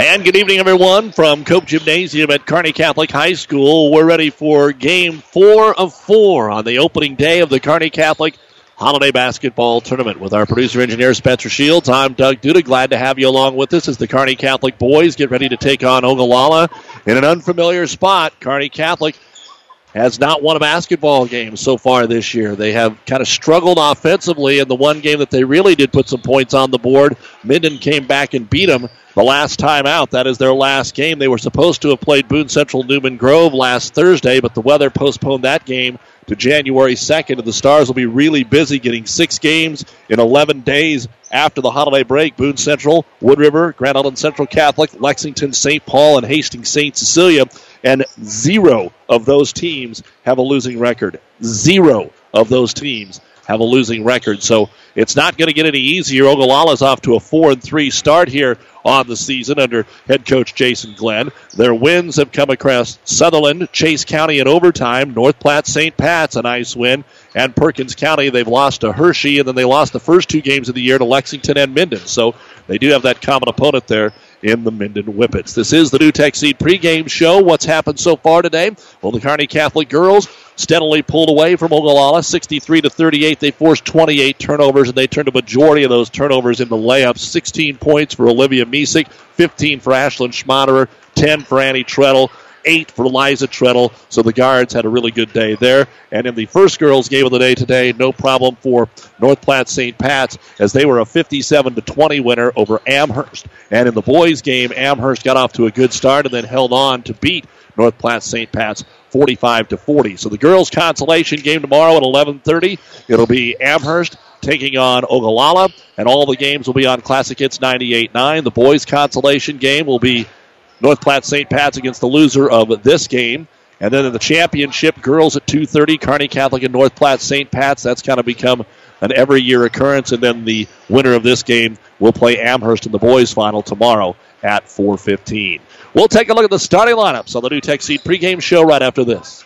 And good evening, everyone, from Cope Gymnasium at Kearney Catholic High School. We're ready for game four of four on the opening day of the Kearney Catholic Holiday Basketball Tournament. With our producer engineer Spencer Shields, I'm Doug Duda. Glad to have you along with us as the Kearney Catholic boys get ready to take on Ogallala in an unfamiliar spot. Kearney Catholic has not won a basketball game so far this year. They have kind of struggled offensively in the one game that they really did put some points on the board. Minden came back and beat them the last time out. That is their last game. They were supposed to have played Boone Central Newman Grove last Thursday, but the weather postponed that game to January 2nd, and the Stars will be really busy getting six games in 11 days after the holiday break. Boone Central, Wood River, Grand Island Central Catholic, Lexington, St. Paul, and Hastings St. Cecilia. And zero of those teams have a losing record. Zero of those teams have a losing record. So it's not going to get any easier. Ogallala's off to a four and three start here on the season under head coach Jason Glenn. Their wins have come across Sutherland, Chase County in overtime, North Platte, St. Pat's a nice win, and Perkins County. They've lost to Hershey, and then they lost the first two games of the year to Lexington and Minden. So they do have that common opponent there in the Minden Whippets. This is the NuTech Seed pregame show. What's happened so far today? Well, the Kearney Catholic girls steadily pulled away from Ogallala, 63 to 38. They forced 28 turnovers, and they turned a majority of those turnovers into layups. 16 points for Olivia Misick, 15 for Ashlyn Schmaderer, 10 for Annie Treadle eight for Liza Treadle. So the guards had a really good day there. And in the first girls game of the day today, no problem for North Platte St. Pat's as they were a 57 to 20 winner over Amherst. And in the boys game, Amherst got off to a good start and then held on to beat North Platte St. Pat's 45 to 40. So the girls consolation game tomorrow at 11:30. It'll be Amherst taking on Ogallala, and all the games will be on Classic Hits 98.9. The boys consolation game will be North Platte St. Pat's against the loser of this game. And then in the championship, girls at 2.30, Kearney Catholic and North Platte St. Pat's. That's kind of become an every year occurrence. And then the winner of this game will play Amherst in the boys final tomorrow at 4.15. We'll take a look at the starting lineups on the NuTech Seed pregame show right after this.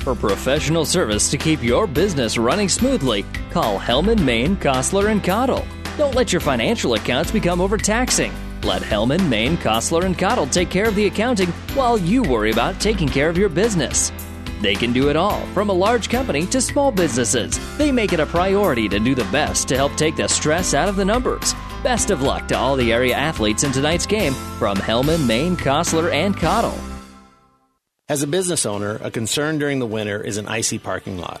For professional service to keep your business running smoothly, call Hellman, Maine, Kostler, and Cottle. Don't let your financial accounts become overtaxing. Let Hellman, Maine, Kostler, and Cottle take care of the accounting while you worry about taking care of your business. They can do it all, from a large company to small businesses. They make it a priority to do the best to help take the stress out of the numbers. Best of luck to all the area athletes in tonight's game from Hellman, Maine, Kostler, and Cottle. As a business owner, a concern during the winter is an icy parking lot.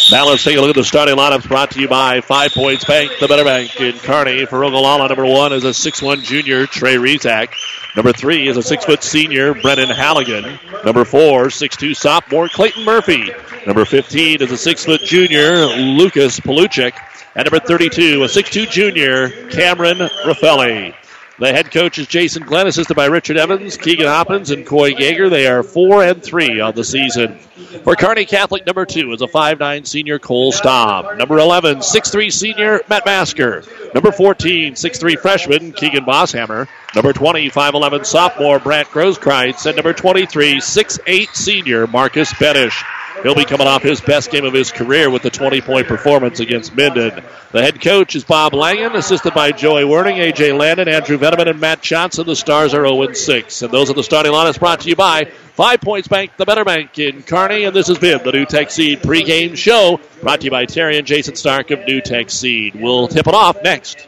Now let's take a look at the starting lineups brought to you by Five Points Bank, the Better Bank in Kearney. For Ogallala, number one is a 6'1 junior, Trey Rezak. Number three is a 6 foot senior, Brennan Halligan. Number four, 6'2 sophomore, Clayton Murphy. Number 15 is a 6 foot junior, Lucas Paluchik. And number 32, a 6'2 junior, Cameron Raffelli. The head coach is Jason Glenn, assisted by Richard Evans, Keegan Hoppins, and Coy Gager. They are four and three on the season. For Kearney Catholic, number two is a five-nine senior Cole Staub. Number 11, 6'3 senior Matt Masker. Number 14, 6'3 freshman Keegan Bosshammer. Number 20, 5'11 sophomore Brant Grosskreitz. And number 23, 6'8 senior Marcus Benish. He'll be coming off his best game of his career with the 20 point performance against Minden. The head coach is Bob Langen, assisted by Joey Werning, AJ Landon, Andrew Veneman, and Matt Johnson. The Stars are 0 6. And those are the starting lineups brought to you by Five Points Bank, the Better Bank in Kearney. And this has been the NuTech Seed pregame show brought to you by Terry and Jason Stark of NuTech Seed. We'll tip it off next.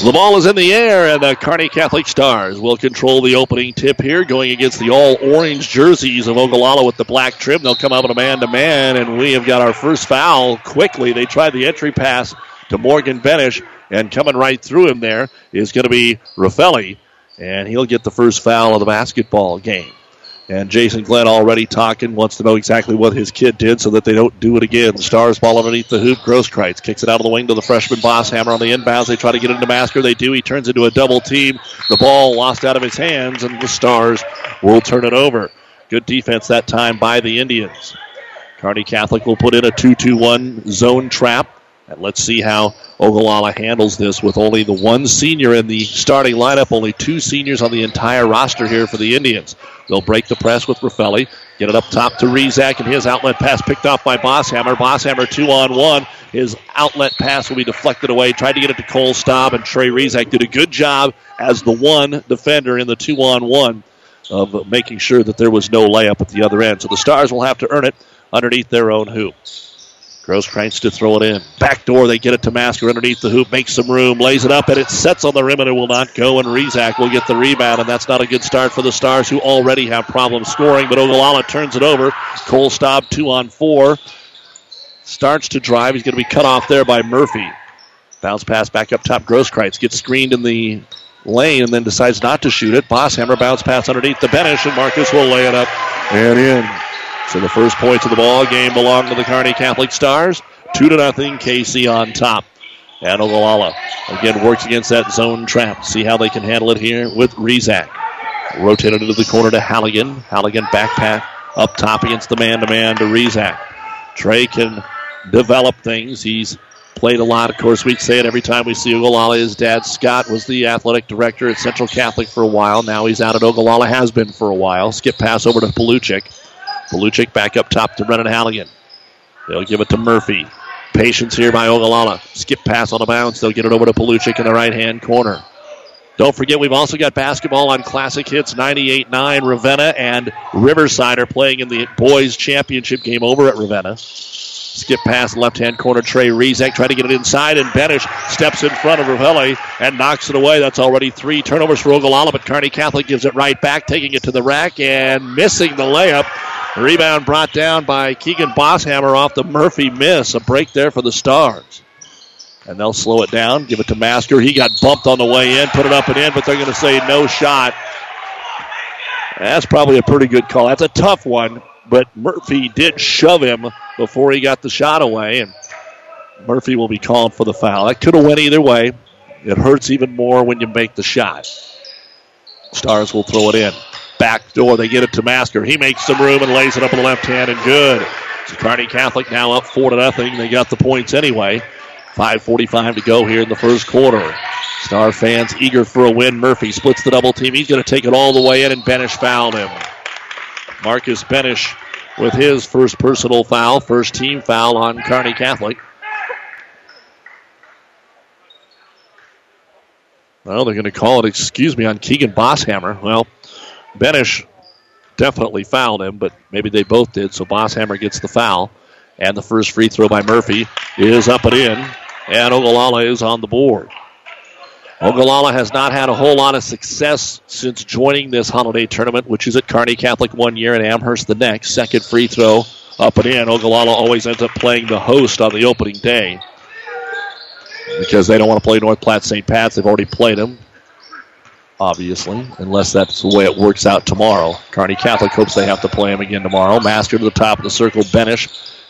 The ball is in the air, and the Kearney Catholic Stars will control the opening tip here, going against the all orange jerseys of Ogallala with the black trim. They'll come out in a man to man, and we have got our first foul quickly. They tried the entry pass to Morgan Benish, and coming right through him there is going to be Raffelli, and he'll get the first foul of the basketball game. And Jason Glenn already talking, wants to know exactly what his kid did so that they don't do it again. Stars ball underneath the hoop. Grosskreitz kicks it out of the wing to the freshman Bosshammer on the inbounds. They try to get into Masker. They do. He turns into a double team. The ball lost out of his hands, and the Stars will turn it over. Good defense that time by the Indians. Kearney Catholic will put in a 2 2 1 zone trap. And let's see how Ogallala handles this with only the one senior in the starting lineup, only two seniors on the entire roster here for the Indians. They'll break the press with Raffelli, get it up top to Rezak, and his outlet pass picked off by Bosshammer. Bosshammer two on one. His outlet pass will be deflected away. Tried to get it to Cole Staub, and Trey Rezak did a good job as the one defender in the two on one of making sure that there was no layup at the other end. So the Stars will have to earn it underneath their own hoop. Grosskreitz to throw it in. Back door, they get it to Masker underneath the hoop, makes some room, lays it up, and it sets on the rim, and it will not go. And Rezak will get the rebound, and that's not a good start for the Stars, who already have problems scoring. But Ogallala turns it over. Cole Staub, two on four. Starts to drive. He's going to be cut off there by Murphy. Bounce pass back up top. Grosskreitz gets screened in the lane and then decides not to shoot it. Bosshammer bounce pass underneath the bench, and Marcus will lay it up and in. So the first points of the ball game belong to the Kearney Catholic Stars. Two to nothing. Casey on top. And Ogallala again works against that zone trap. See how they can handle it here with Rezak. Rotated into the corner to Halligan. Halligan backpack up top against the man-to-man to Rezak. Trey can develop things. He's played a lot. Of course, we say it every time we see Ogallala. His dad, Scott, was the athletic director at Central Catholic for a while. Now he's out at Ogallala, has been for a while. Skip pass over to Paluchik. Paluchik back up top to Brennan Halligan. They'll give it to Murphy. Patience here by Ogallala. Skip pass on the bounce. They'll get it over to Paluchik in the right hand corner. Don't forget, we've also got basketball on Classic Hits 98 9. Ravenna and Riverside are playing in the boys' championship game over at Ravenna. Skip pass left hand corner. Trey Rezak trying to get it inside, and Benish steps in front of Raffelli and knocks it away. That's already three turnovers for Ogallala, but Kearney Catholic gives it right back, taking it to the rack and missing the layup. Rebound brought down by Keegan Bosshammer off the Murphy miss. A break there for the Stars. And they'll slow it down, give it to Masker. He got bumped on the way in, put it up and in, but they're going to say no shot. That's probably a pretty good call. That's a tough one, but Murphy did shove him before he got the shot away, and Murphy will be calling for the foul. That could have went either way. It hurts even more when you make the shot. Stars will throw it in back door. They get it to Masker. He makes some room and lays it up in the left hand and good. So Kearney Catholic now up four to nothing. They got the points anyway. 5:45 to go here in the first quarter. Star fans eager for a win. Murphy splits the double team. He's going to take it all the way in, and Benish fouled him. Marcus Benish with his first personal foul, first team foul on Kearney Catholic. Well, they're going to call it, excuse me, on Keegan Bosshammer. Well, Benish definitely fouled him, but maybe they both did, so Bosshammer gets the foul. And the first free throw by Murphy is up and in, and Ogallala is on the board. Ogallala has not had a whole lot of success since joining this holiday tournament, which is at Kearney Catholic one year and Amherst the next. Second free throw up and in. Ogallala always ends up playing the host on the opening day because they don't want to play North Platte St. Pat's. They've already played them obviously, unless that's the way it works out tomorrow. Kearney Catholic hopes they have to play him again tomorrow. Masker to the top of the circle, Benish.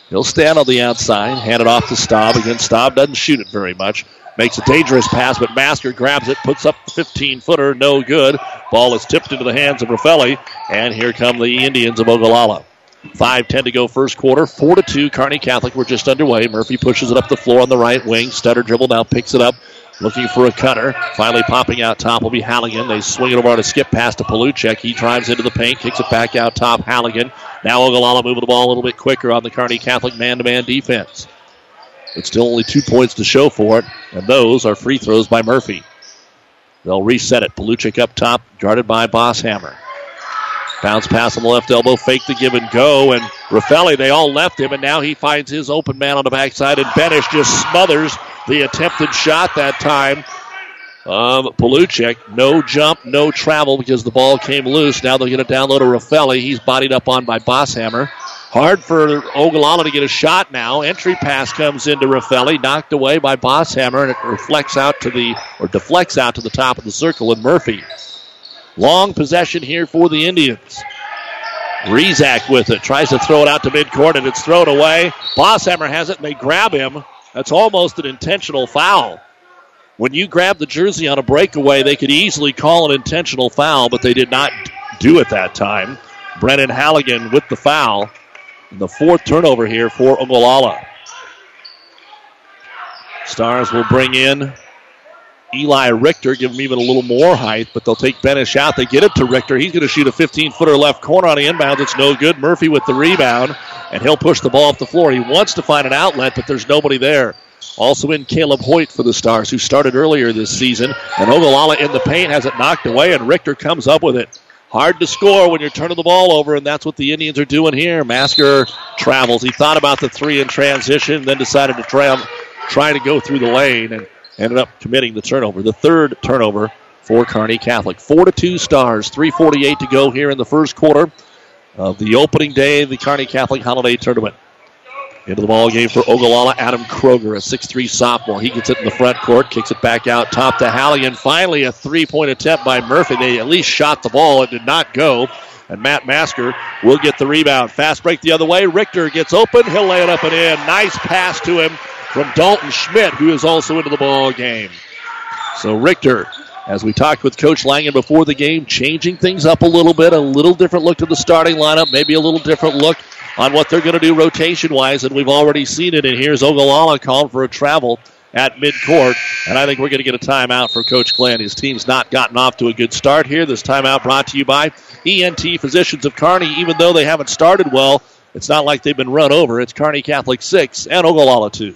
He'll stand on the outside, hand it off to Staub. Again, Staub doesn't shoot it very much. Makes a dangerous pass, but Masker grabs it, puts up the 15 footer, no good. Ball is tipped into the hands of Raffelli, and here come the Indians of Ogallala. 5-10 to go first quarter. 4 to 2. Kearney Catholic. We're just underway. Murphy pushes it up the floor on the right wing. Stutter dribble now picks it up. Looking for a cutter. Finally popping out top will be Halligan. They swing it over on a skip pass to Paluchik. He drives into the paint, kicks it back out top. Halligan. Now Ogallala moving the ball a little bit quicker on the Kearney Catholic man-to-man defense. It's still only two points to show for it, and those are free throws by Murphy. They'll reset it. Paluchik up top, guarded by Bosshammer. Bounce pass on the left elbow, fake the give and go, and Raffelli, they all left him, and now he finds his open man on the backside, and Benish just smothers the attempted shot that time um, of Paluchik. No jump, no travel because the ball came loose. Now they're going to download a Raffelli. He's bodied up on by Bosshammer. Hard for Ogallala to get a shot now. Entry pass comes into Raffelli, knocked away by Bosshammer, and it reflects out to the, or deflects out to the top of the circle with Murphy. Long possession here for the Indians. Rezak with it. Tries to throw it out to midcourt, and it's thrown away. Bosshammer has it, and they grab him. That's almost an intentional foul. When you grab the jersey on a breakaway, they could easily call an intentional foul, but they did not do it that time. Brennan Halligan with the foul. The fourth turnover here for Ogallala. Stars will bring in Eli Richter, give him even a little more height, but they'll take Benish out. They get it to Richter. He's going to shoot a 15 footer left corner on the inbound. It's no good. Murphy with the rebound, and he'll push the ball up the floor. He wants to find an outlet, but there's nobody there. Also in Caleb Hoyt for the Stars, who started earlier this season. And Ogallala in the paint has it knocked away, and Richter comes up with it. Hard to score when you're turning the ball over, and that's what the Indians are doing here. Masker travels. He thought about the three in transition, then decided to try, try to go through the lane and ended up committing the turnover. The third turnover for Kearney Catholic. Four to two stars. 348 to go here in the first quarter of the opening day of the Kearney Catholic Holiday Tournament. Into the ball game for Ogallala, Adam Kroger, a 6'3 sophomore. He gets it in the front court, kicks it back out top to Halligan. Finally, a three point attempt by Murphy. They at least shot the ball. It did not go. And Matt Masker will get the rebound. Fast break the other way. Richter gets open. He'll lay it up and in. Nice pass to him from Dalton Schmidt, who is also into the ball game. So Richter, as we talked with Coach Langen before the game, changing things up a little bit, a little different look to the starting lineup, maybe a little different look on what they're going to do rotation wise, and we've already seen it. And here's Ogallala calling for a travel at midcourt, and I think we're going to get a timeout for Coach Glenn. His team's not gotten off to a good start here. This timeout brought to you by ENT Physicians of Kearney. Even though they haven't started well, it's not like they've been run over. It's Kearney Catholic 6 and Ogallala 2.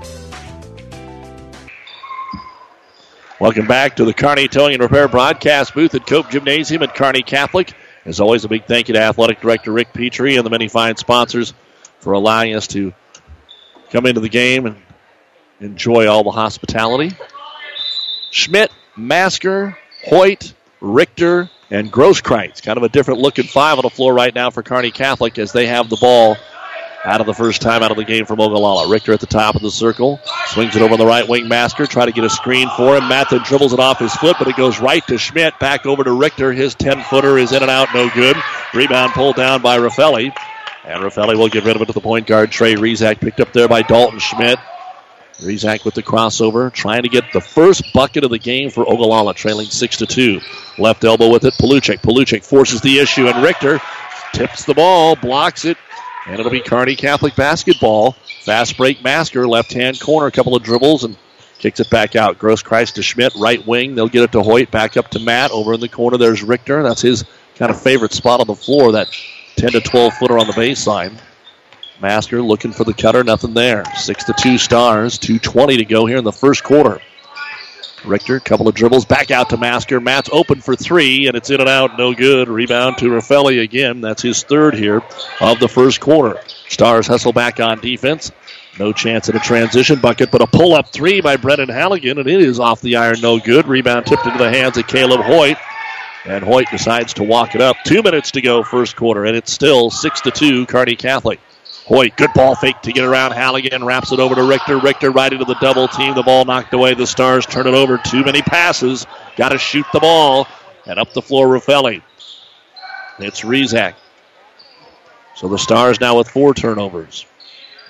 Welcome back to the Kearney Towing and Repair broadcast booth at Cope Gymnasium at Kearney Catholic. As always, a big thank you to Athletic Director Rick Petrie and the many fine sponsors for allowing us to come into the game and enjoy all the hospitality. Schmidt, Masker, Hoyt, Richter, and Grosskreitz. Kind of a different looking five on the floor right now for Kearney Catholic as they have the ball out of the first time out of the game from Ogallala. Richter at the top of the circle. Swings it over the right wing. Masker try to get a screen for him. Matt then dribbles it off his foot, but it goes right to Schmidt. Back over to Richter. His 10 footer is in and out, no good. Rebound pulled down by Raffelli. And Raffelli will get rid of it to the point guard. Trey Rezak picked up there by Dalton Schmidt. Rezak with the crossover, trying to get the first bucket of the game for Ogallala, trailing 6 to 2. Left elbow with it, Paluchik. Paluchik forces the issue, and Richter tips the ball, blocks it, and it'll be Kearney Catholic basketball. Fast break Masker, left hand corner, a couple of dribbles, and kicks it back out. Grosskreitz to Schmidt, right wing. They'll get it to Hoyt, back up to Matt. Over in the corner, there's Richter. That's his kind of favorite spot on the floor, that 10 to 12 footer on the baseline. Masker looking for the cutter, nothing there. 6 to 2 stars, 2.20 to go here in the first quarter. Richter, couple of dribbles, back out to Masker. Matt's open for three, and it's in and out, no good. Rebound to Raffelli again. That's his third here of the first quarter. Stars hustle back on defense. No chance at a transition bucket, but a pull up three by Brennan Halligan, and it is off the iron, no good. Rebound tipped into the hands of Caleb Hoyt. And Hoyt decides to walk it up. Two minutes to go, first quarter, and it's still six to two, Kearney Catholic. Hoyt, good ball fake to get around Halligan. Wraps it over to Richter. Richter right into the double team. The ball knocked away. The Stars turn it over. Too many passes. Got to shoot the ball. And up the floor, Raffelli. It's Rezak. So the Stars now with four turnovers.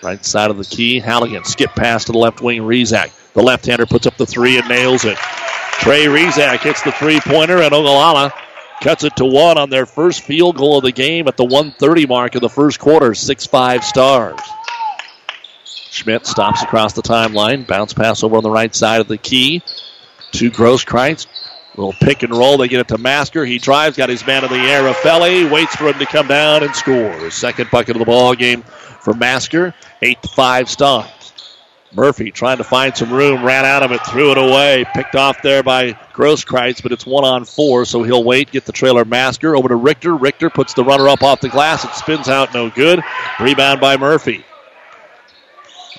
Right side of the key. Halligan skip pass to the left wing. Rezak. The left hander puts up the three and nails it. Trey Rezak hits the three pointer, and Ogallala cuts it to one on their first field goal of the game at the 130 mark of the first quarter. 6 5 stars. Schmidt stops across the timeline. Bounce pass over on the right side of the key to Grosskreitz. Little pick and roll. They get it to Masker. He drives, got his man in the air. Raffelli waits for him to come down and score. Second bucket of the ball game for Masker. Eight to five Stars. Murphy trying to find some room, ran out of it, threw it away, picked off there by Grosskreitz, but it's one on four, so he'll wait, get the trailer Masker over to Richter. Richter puts the runner up off the glass. It spins out, no good. Rebound by Murphy.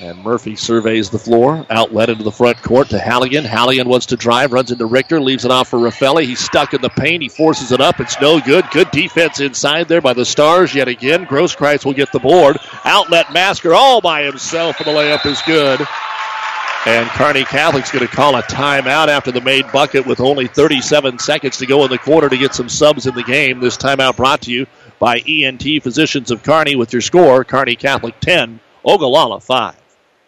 And Murphy surveys the floor, outlet into the front court to Halligan. Halligan wants to drive, runs into Richter, leaves it off for Raffelli. He's stuck in the paint. He forces it up. It's no good. Good defense inside there by the Stars yet again. Grosskreitz will get the board. Outlet Masker all by himself, and the layup is good. And Kearney Catholic's going to call a timeout after the made bucket with only 37 seconds to go in the quarter to get some subs in the game. This timeout brought to you by ENT Physicians of Kearney with your score Kearney Catholic 10, Ogallala 5.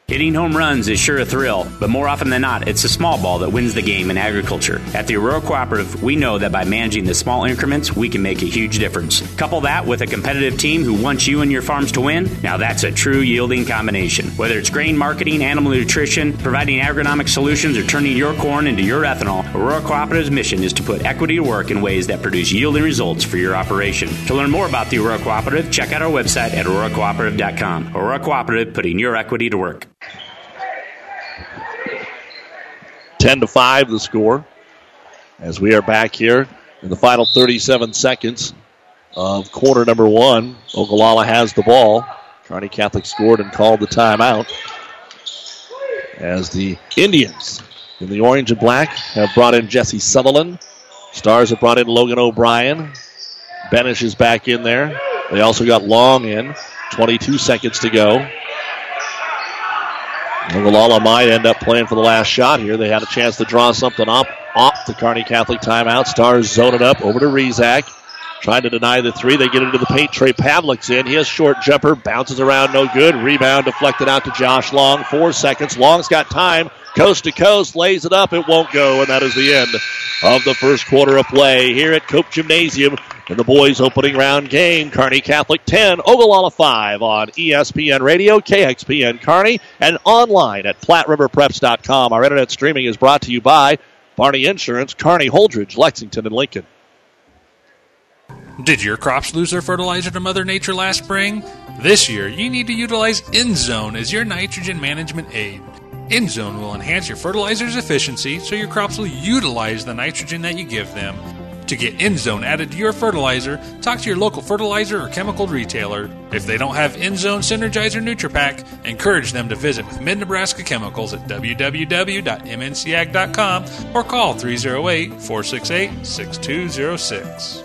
Hitting home runs is sure a thrill, but more often than not, it's the small ball that wins the game in agriculture. At the Aurora Cooperative, we know that by managing the small increments, we can make a huge difference. Couple that with a competitive team who wants you and your farms to win, now that's a true yielding combination. Whether it's grain marketing, animal nutrition, providing agronomic solutions, or turning your corn into your ethanol, Aurora Cooperative's mission is to put equity to work in ways that produce yielding results for your operation. To learn more about the Aurora Cooperative, check out our website at auroracooperative.com. Aurora Cooperative, putting your equity to work. 10 to 5 the score. As we are back here in the final 37 seconds of quarter number one, Ogallala has the ball. Kearney Catholic scored and called the timeout. As the Indians in the orange and black have brought in Jesse Sutherland. Stars have brought in Logan O'Brien. Benish is back in there. They also got Long in. 22 seconds to go. Ogallala might end up playing for the last shot here. They had a chance to draw something up off the Kearney Catholic timeout. Stars zone it up over to Rezak. Trying to deny the three. They get into the paint. Trey Pavlik's in. He has short jumper. Bounces around. No good. Rebound deflected out to Josh Long. Four seconds. Long's got time. Coast to coast. Lays it up. It won't go. And that is the end of the first quarter of play here at Cope Gymnasium in the boys' opening round game. Kearney Catholic 10, Ogallala 5 on ESPN Radio, KXPN Kearney, and online at PlatteRiverPreps.com. Our internet streaming is brought to you by Barney Insurance, Kearney, Holdrege, Lexington, and Lincoln. Did your crops lose their fertilizer to Mother Nature last spring? This year, you need to utilize InZone as your nitrogen management aid. InZone will enhance your fertilizer's efficiency so your crops will utilize the nitrogen that you give them. To get InZone added to your fertilizer, talk to your local fertilizer or chemical retailer. If they don't have InZone Synergizer NutriPack, encourage them to visit with Mid Nebraska Chemicals at www.mncag.com or call 308 468 6206.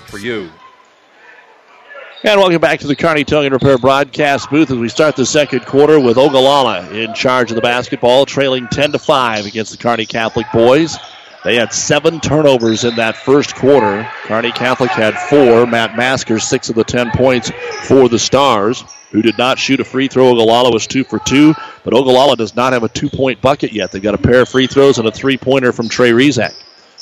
for you. And welcome back to the Kearney Towing and Repair broadcast booth as we start the second quarter with Ogallala in charge of the basketball, trailing 10 to 5 against the Kearney Catholic boys. They had seven turnovers in that first quarter. Kearney Catholic had four. Matt Masker, six of the ten points for the Stars, who did not shoot a free throw. Ogallala was two for two, but Ogallala does not have a two point bucket yet. They've got a pair of free throws and a three pointer from Trey Rezak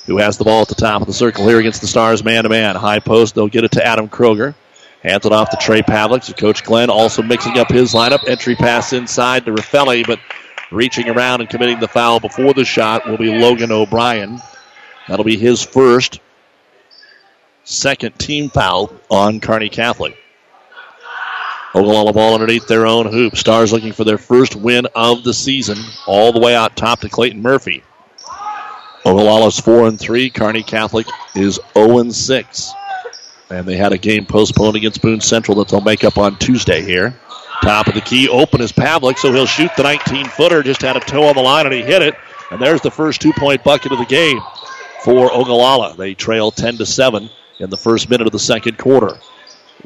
who has the ball at the top of the circle here against the Stars man to man. High post, they'll get it to Adam Kroger. Hands it off to Trey Pavlik. So Coach Glenn also mixing up his lineup. Entry pass inside to Raffelli, but reaching around and committing the foul before the shot will be Logan O'Brien. That'll be his first, second team foul on Kearney Catholic. Ogallala ball underneath their own hoop. Stars looking for their first win of the season, all the way out top to Clayton Murphy. Ogallala's 4 and 3. Kearney Catholic is 0 and 6. And they had a game postponed against Boone Central that they'll make up on Tuesday here. Top of the key, open is Pavlik, so he'll shoot the 19 footer. Just had a toe on the line and he hit it. And there's the first two point bucket of the game for Ogallala. They trail 10 to 7 in the first minute of the second quarter.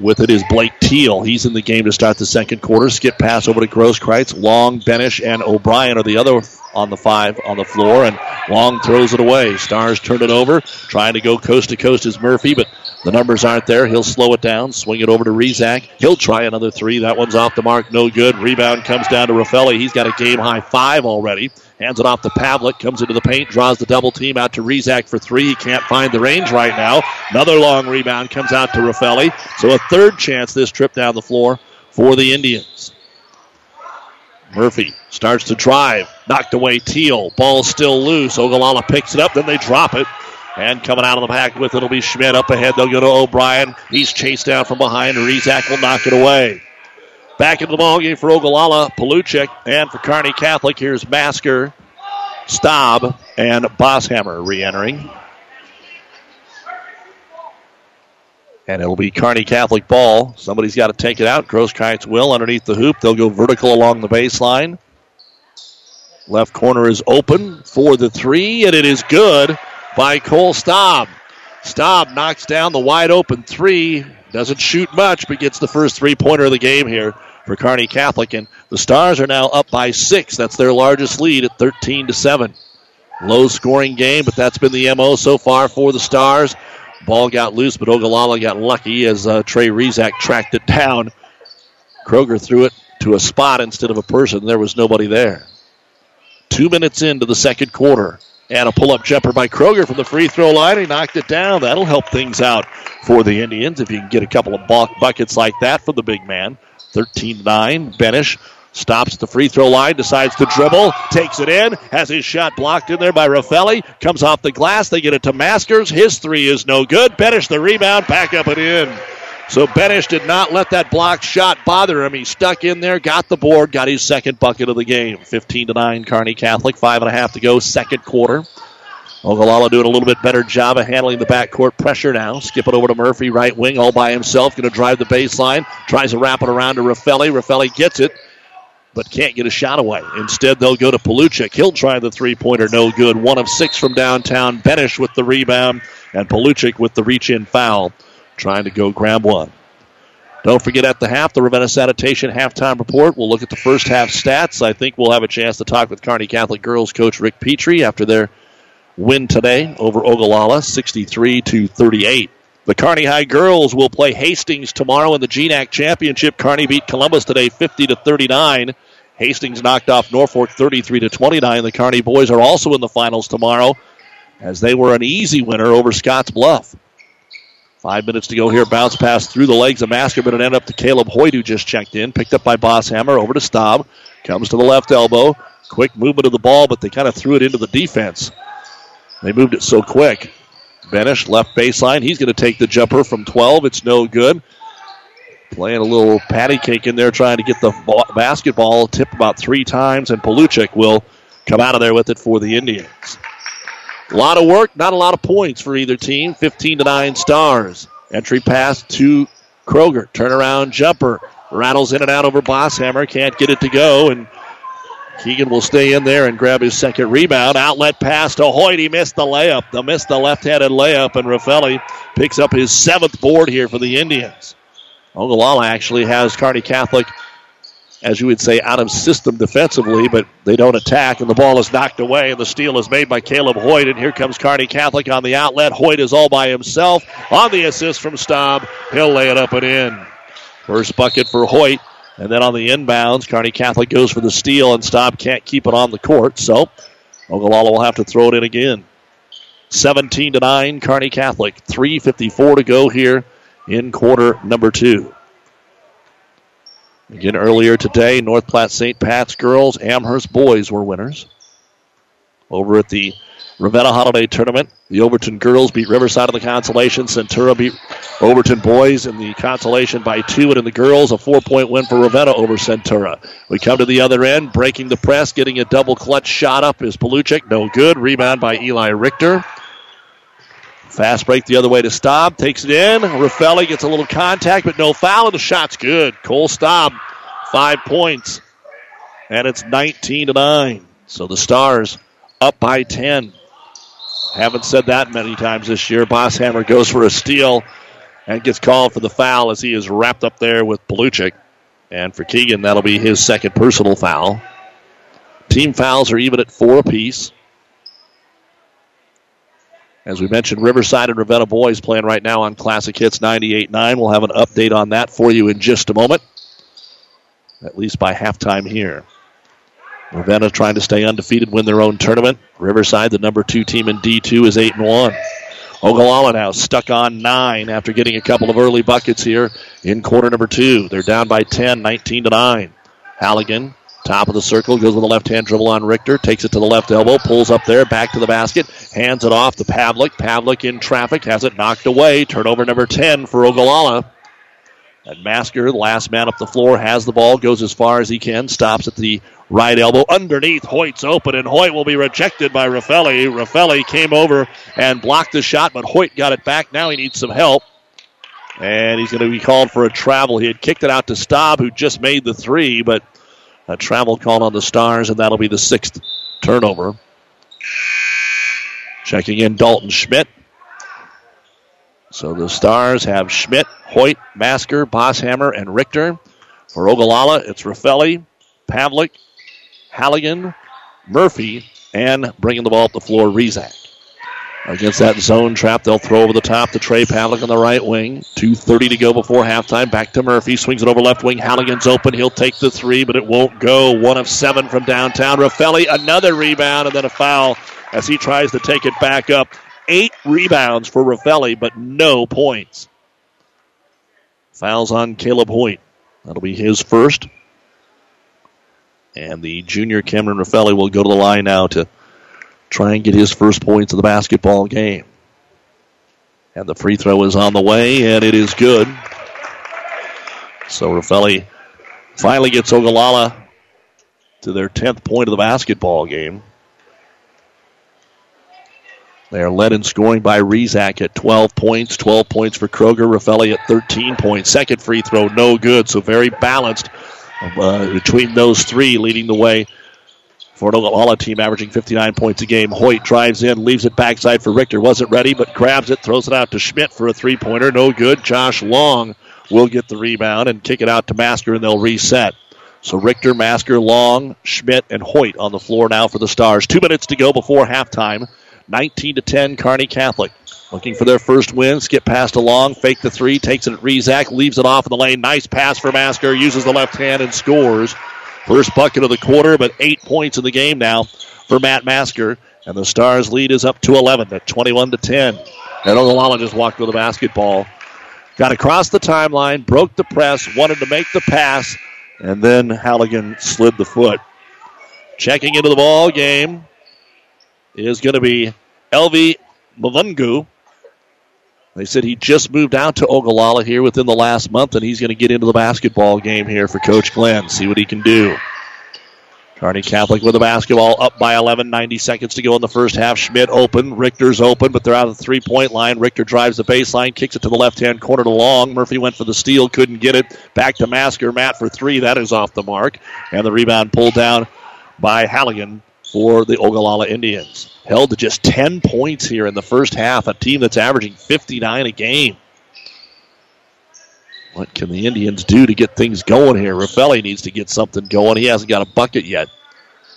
With it is Blake Teal. He's in the game to start the second quarter. Skip pass over to Grosskreitz. Long, Benish, and O'Brien are the other on the five on the floor, and Long throws it away. Stars turn it over. Trying to go coast to coast is Murphy, but the numbers aren't there. He'll slow it down, swing it over to Rezak. He'll try another three. That one's off the mark, no good. Rebound comes down to Raffelli. He's got a game high five already. Hands it off to Pavlik, comes into the paint, draws the double team out to Rezak for three. He can't find the range right now. Another long rebound comes out to Raffelli. So a third chance this trip down the floor for the Indians. Murphy starts to drive, knocked away Teal. Ball still loose. Ogallala picks it up, then they drop it. And coming out of the pack with it will be Schmidt up ahead. They'll go to O'Brien. He's chased down from behind. Rezak will knock it away. Back into the ballgame for Ogallala, Paluchik, and for Kearney Catholic. Here's Masker, Staub, and Bosshammer re-entering. And it'll be Kearney Catholic ball. Somebody's got to take it out. Grosskreitz will underneath the hoop. They'll go vertical along the baseline. Left corner is open for the three, and it is good by Cole Staub. Staub knocks down the wide open three. Doesn't shoot much, but gets the first three pointer of the game here for Kearney Catholic. And the Stars are now up by six. That's their largest lead at 13 to 7. Low scoring game, but that's been the MO so far for the Stars. Ball got loose, but Ogallala got lucky as uh, Trey Rezak tracked it down. Kroger threw it to a spot instead of a person. There was nobody there. Two minutes into the second quarter. And a pull up jumper by Kroger from the free throw line. He knocked it down. That'll help things out for the Indians if you can get a couple of buckets like that from the big man. 13 9. Benish stops the free throw line, decides to dribble, takes it in, has his shot blocked in there by Raffelli, comes off the glass. They get it to Maskers, His three is no good. Benish the rebound, back up and in. So Benish did not let that blocked shot bother him. He stuck in there, got the board, got his second bucket of the game. 15 to 9, Kearney Catholic. Five and a half to go, second quarter. Ogallala doing a little bit better job of handling the backcourt pressure now. Skip it over to Murphy, right wing, all by himself. Going to drive the baseline. Tries to wrap it around to Raffelli. Raffelli gets it, but can't get a shot away. Instead, they'll go to Paluchik. He'll try the three pointer, no good. One of six from downtown. Benish with the rebound, and Paluchik with the reach in foul trying to go grab one. Don't forget at the half, the Ravenna Sanitation halftime report. We'll look at the first half stats. I think we'll have a chance to talk with Kearney Catholic girls coach Rick Petrie after their win today over Ogallala, 63 to 38. The Kearney High girls will play Hastings tomorrow in the GNAC championship. Kearney beat Columbus today, 50 to 39. Hastings knocked off Norfolk 33 to 29. The Kearney boys are also in the finals tomorrow as they were an easy winner over Scotts Bluff. Five minutes to go here. Bounce pass through the legs of Masker, but it ended up to Caleb Hoyt, who just checked in. Picked up by Bosshammer Over to Staub. Comes to the left elbow. Quick movement of the ball, but they kind of threw it into the defense. They moved it so quick. Benish, left baseline. He's going to take the jumper from 12. It's no good. Playing a little patty cake in there, trying to get the ball, basketball tipped about three times, and Paluchik will come out of there with it for the Indians. A lot of work, not a lot of points for either team. 15 to 9 stars. Entry pass to Kroger. Turnaround jumper. Rattles in and out over Bosshammer. Can't get it to go. And Keegan will stay in there and grab his second rebound. Outlet pass to Hoyt. He missed the layup. The missed the left-handed layup, and Raffelli picks up his seventh board here for the Indians. Ogallala actually has Kearney Catholic as you would say, out of system defensively, but they don't attack, and the ball is knocked away, and the steal is made by Caleb Hoyt. And here comes Kearney Catholic on the outlet. Hoyt is all by himself on the assist from Staub. He'll lay it up and in. First bucket for Hoyt. And then on the inbounds, Kearney Catholic goes for the steal, and Staub can't keep it on the court. So Ogallala will have to throw it in again. 17 to 9, Kearney Catholic. 3.54 to go here in quarter number two. Again, earlier today, North Platte St. Pat's girls, Amherst boys were winners. Over at the Ravenna Holiday Tournament, the Overton girls beat Riverside in the consolation. Centura beat Overton boys in the consolation by two, and in the girls, a four-point win for Ravenna over Centura. We come to the other end, breaking the press, getting a double clutch shot up is Paluchik. No good. Rebound by Eli Richter. Fast break the other way to Staub. Takes it in. Raffelli gets a little contact, but no foul, and the shot's good. Cole Staub, five points. And it's 19 to 9. So the Stars up by 10. Haven't said that many times this year. Bosshammer goes for a steal. and gets called for the foul as he is wrapped up there with Paluchik. And for Keegan, that'll be his second personal foul. Team fouls are even at four apiece. As we mentioned, Riverside and Ravenna boys playing right now on Classic Hits 98.9. We'll have an update on that for you in just a moment, at least by halftime here. Ravenna trying to stay undefeated, win their own tournament. Riverside, the number two team in D2, is 8 and 1. Ogallala now stuck on nine after getting a couple of early buckets here in quarter number two. They're down by 10, 19 to 9. Halligan Top of the circle, goes with a left hand dribble on Richter, takes it to the left elbow, pulls up there, back to the basket, hands it off to Pavlik. Pavlik in traffic, has it knocked away. Turnover number 10 for Ogallala. And Masker, the last man up the floor, has the ball, goes as far as he can, stops at the right elbow. Underneath, Hoyt's open, and Hoyt will be rejected by Raffelli. Raffelli came over and blocked the shot, but Hoyt got it back. Now he needs some help. And he's going to be called for a travel. He had kicked it out to Staub, who just made the three, but a travel call on the Stars, and that'll be the sixth turnover. Checking in Dalton Schmidt. So the Stars have Schmidt, Hoyt, Masker, Bosshammer, and Richter. For Ogallala, it's Raffelli, Pavlik, Halligan, Murphy, and bringing the ball up the floor, Rezak. Against that zone trap, they'll throw over the top to Trey Pavlik on the right wing. 2.30 to go before halftime. Back to Murphy. Swings it over left wing. Halligan's open. He'll take the three, but it won't go. One of seven from downtown. Raffelli, another rebound, and then a foul as he tries to take it back up. Eight rebounds for Raffelli, but no points. Fouls on Caleb Hoyt. That'll be his first. And the junior Cameron Raffelli will go to the line now to try and get his first points of the basketball game. And the free throw is on the way, and it is good. So Raffelli finally gets Ogallala to their 10th point of the basketball game. They are led in scoring by Rezak at 12 points. 12 points for Kroger. Raffelli at 13 points. Second free throw, no good. So very balanced uh, between those three, leading the way for an Ogallala team averaging 59 points a game. Hoyt drives in, leaves it backside for Richter. Wasn't ready, but grabs it, throws it out to Schmidt for a three pointer. No good. Josh Long will get the rebound and kick it out to Masker, and they'll reset. So Richter, Masker, Long, Schmidt, and Hoyt on the floor now for the Stars. Two minutes to go before halftime. 19 to 10, Kearney Catholic. Looking for their first win. Skip past along, fake the three, takes it at Rezak, leaves it off in the lane. Nice pass for Masker, uses the left hand and scores. First bucket of the quarter, but eight points in the game now for Matt Masker. And the Stars lead is up to 11 at 21 to 10. And Ogallala just walked with the basketball. Got across the timeline, broke the press, wanted to make the pass, and then Halligan slid the foot. Checking into the ball game is going to be Elvi Mavungu. They said he just moved out to Ogallala here within the last month, and he's going to get into the basketball game here for Coach Glenn, see what he can do. Kearney Catholic with the basketball up by 11, 90 seconds to go in the first half. Schmidt open, Richter's open, but they're out of the three point line. Richter drives the baseline, kicks it to the left hand corner to Long. Murphy went for the steal, couldn't get it. Back to Masker, Matt for three. That is off the mark. And the rebound pulled down by Halligan for the Ogallala Indians. Held to just 10 points here in the first half, a team that's averaging 59 a game. What can the Indians do to get things going here? Raffelli needs to get something going. He hasn't got a bucket yet.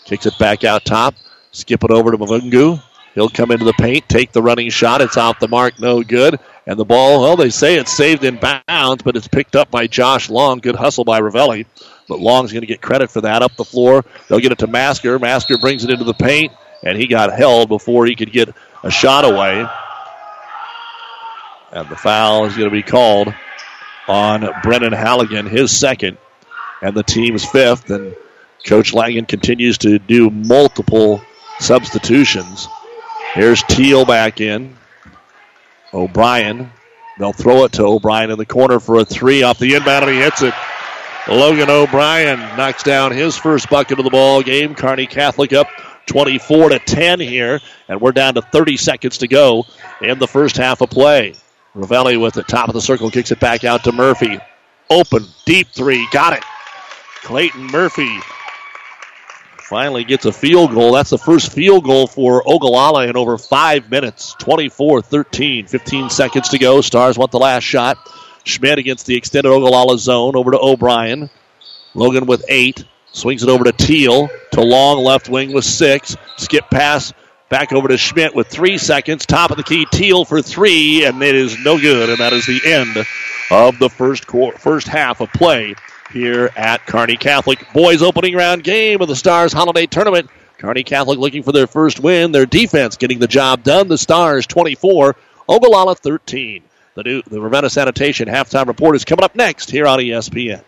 Kicks it back out top. Skip it over to Mavungu. He'll come into the paint, take the running shot. It's off the mark, no good. And the ball, well, they say it's saved in bounds, but it's picked up by Josh Long. Good hustle by Raffelli. But Long's going to get credit for that. Up the floor, they'll get it to Masker. Masker brings it into the paint, and he got held before he could get a shot away. And the foul is going to be called on Brennan Halligan, his second, and the team's fifth. And Coach Langen continues to do multiple substitutions. Here's Teal back in. O'Brien. They'll throw it to O'Brien in the corner for a three off the inbound, and he hits it. Logan O'Brien knocks down his first bucket of the ball game. Kearney Catholic up 24 to 10 here, and we're down to 30 seconds to go in the first half of play. Raffelli with the top of the circle kicks it back out to Murphy. Open, deep three, got it. Clayton Murphy finally gets a field goal. That's the first field goal for Ogallala in over five minutes. 24 13, 15 seconds to go. Stars want the last shot. Schmidt against the extended Ogallala zone over to O'Brien. Logan with eight. Swings it over to Teal. To long left wing with six. Skip pass back over to Schmidt with three seconds. Top of the key, Teal for three, and it is no good. And that is the end of the first quarter, first half of play here at Kearney Catholic. Boys opening round game of the Stars Holiday Tournament. Kearney Catholic looking for their first win. Their defense getting the job done. The Stars 24, Ogallala 13. The new the Ravenna Sanitation halftime report is coming up next here on ESPN.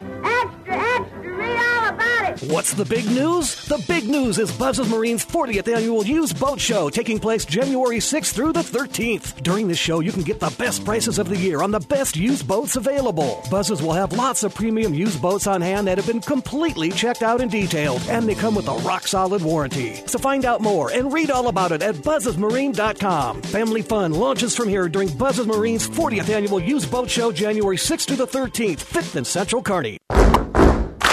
Extra, extra, read all about it. What's the big news? The big news is Buzz's Marine's 40th annual used boat show taking place January 6th through the 13th. During this show, you can get the best prices of the year on the best used boats available. Buzz's will have lots of premium used boats on hand that have been completely checked out and detailed, and they come with a rock solid warranty. So find out more and read all about it at buzzesmarine.com. Family fun launches from here during Buzz's Marine's 40th annual used boat show January 6th through the 13th, 5th and Central Kearney.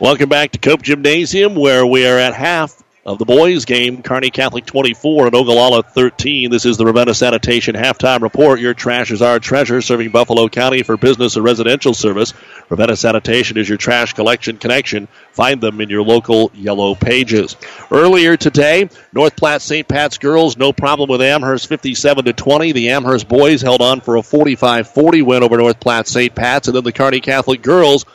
Welcome back to Cope Gymnasium, where we are at half of the boys' game. Kearney Catholic 24 and Ogallala 13. This is the Ravenna Sanitation halftime report. Your trash is our treasure, serving Buffalo County for business and residential service. Ravenna Sanitation is your trash collection connection. Find them in your local yellow pages. Earlier today, North Platte St. Pat's girls, no problem with Amherst 57 to 20. The Amherst boys held on for a 45-40 win over North Platte St. Pat's, and then the Kearney Catholic girls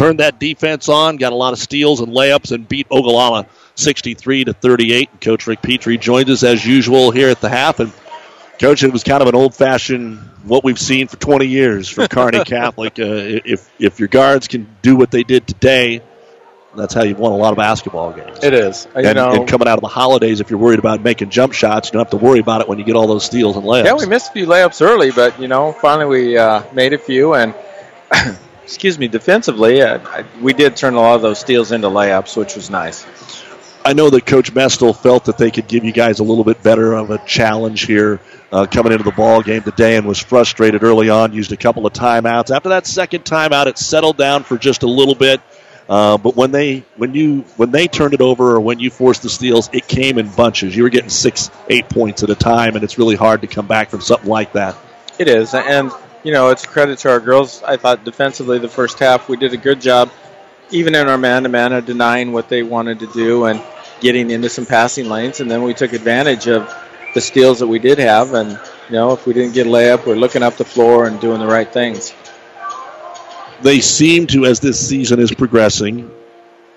turned that defense on, got a lot of steals and layups, and beat Ogallala 63 to 38. Coach Rick Petrie joins us as usual here at the half, and Coach, it was kind of an old-fashioned what we've seen for 20 years from Kearney Catholic. Uh, if if your guards can do what they did today, that's how you've won a lot of basketball games. It is. You And, know, and coming out of the holidays, if you're worried about making jump shots, you don't have to worry about it when you get all those steals and layups. yeah, we missed a few layups early, but you know, finally we uh, made a few, and excuse me, defensively, uh, I, we did turn a lot of those steals into layups, which was nice. I know that Coach Mestel felt that they could give you guys a little bit better of a challenge here uh, coming into the ball game today, and was frustrated early on. Used a couple of timeouts. After that second timeout, it settled down for just a little bit. Uh, but when they when you when they turned it over or when you forced the steals, it came in bunches. You were getting six, eight points at a time, and it's really hard to come back from something like that. It is, and you know, it's a credit to our girls. I thought defensively, the first half, we did a good job, even in our man-to-man, of denying what they wanted to do and getting into some passing lanes. And then we took advantage of the steals that we did have. And you know, if we didn't get a layup, we're looking up the floor and doing the right things. They seem to, as this season is progressing,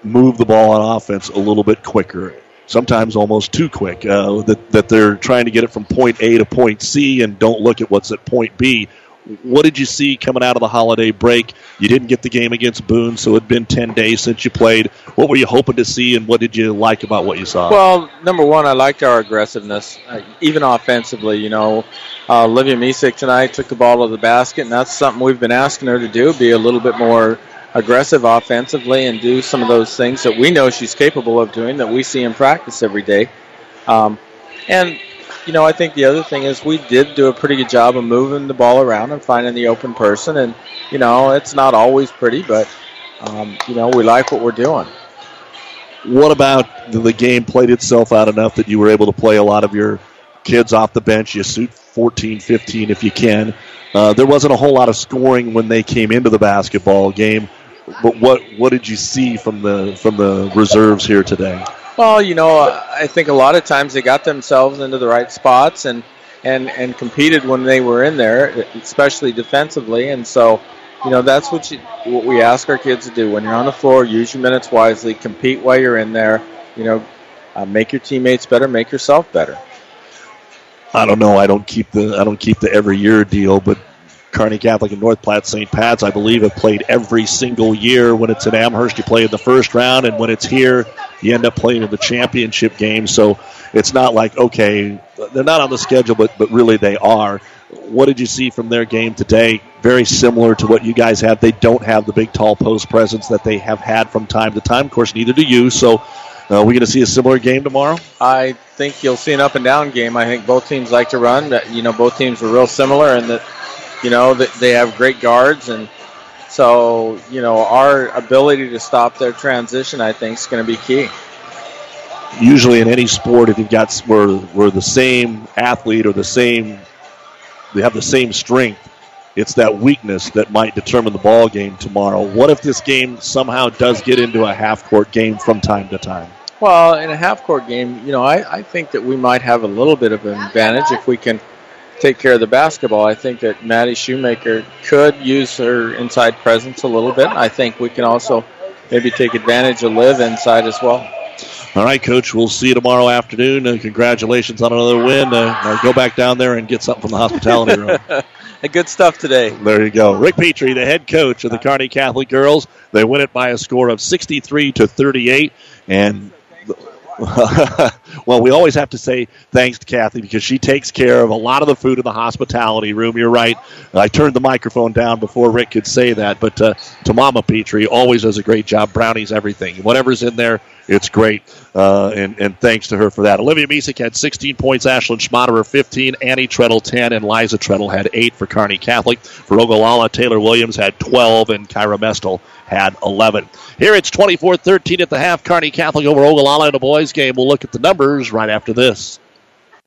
move the ball on offense a little bit quicker. Sometimes almost too quick. Uh, that that they're trying to get it from point A to point C and don't look at what's at point B. What did you see coming out of the holiday break? You didn't get the game against Boone, so it'd been ten days since you played. What were you hoping to see, and what did you like about what you saw? Well, number one, I liked our aggressiveness, uh, even offensively. You know, uh, Olivia Misek tonight took the ball to the basket, and that's something we've been asking her to do: be a little bit more aggressive offensively and do some of those things that we know she's capable of doing that we see in practice every day. Um, and you know, I think the other thing is we did do a pretty good job of moving the ball around and finding the open person. And you know, it's not always pretty, but um, you know, we like what we're doing. What about the- game played itself out enough that you were able to play a lot of your kids off the bench? You suit 14, 15 if you can. Uh, there wasn't a whole lot of scoring when they came into the basketball game. But what what did you see from the from the reserves here today? Well, you know, I think a lot of times they got themselves into the right spots and and and competed when they were in there, especially defensively. And so, you know, that's what you, what we ask our kids to do when you're on the floor. Use your minutes wisely. Compete while you're in there. You know, uh, make your teammates better. Make yourself better. I don't know. I don't keep the I don't keep the every year deal, but Kearney Catholic and North Platte St. Pat's, I believe, have played every single year. When it's at Amherst, you play in the first round, and when it's here, you end up playing in the championship game. So it's not like, okay, they're not on the schedule, but, but really they are. What did you see from their game today? Very similar to what you guys have. They don't have the big, tall post presence that they have had from time to time. Of course, neither do you. So, uh, we're going to see a similar game tomorrow. I think you'll see an up and down game. I think both teams like to run. You know, both teams were real similar, and that you know that they have great guards, and so you know our ability to stop their transition, I think, is going to be key usually in any sport, if you've got where, where the same athlete or the same they have the same strength, it's that weakness that might determine the ball game tomorrow. What if this game somehow does get into a half court game from time to time? Well, in a half court game, you know, I, I think that we might have a little bit of an advantage if we can take care of the basketball. I think that Maddie Shoemaker could use her inside presence a little bit. I think we can also maybe take advantage of Liv inside as well. All right, Coach. We'll see you tomorrow afternoon. Uh, congratulations on another win. Uh, go back down there and get something from the hospitality room. Good stuff today. There you go. Rick Petrie, the head coach of the Kearney Catholic girls. They win it by a score of 63 to 38. And well, we always have to say thanks to Kathy because she takes care of a lot of the food in the hospitality room. You're right. I turned the microphone down before Rick could say that, but uh, to Mama Petrie always does a great job. Brownies, everything. Whatever's in there, it's great. Uh, and, and thanks to her for that. Olivia Misek had 16 points, Ashlyn Schmaderer 15, Annie Treadle 10, and Liza Treadle had 8 for Kearney Catholic. For Ogallala, Taylor Williams had 12, and Kyra Mestel had 11. Here it's 24 13 at the half. Kearney Catholic over Ogallala in a boys game. We'll look at the numbers right after this.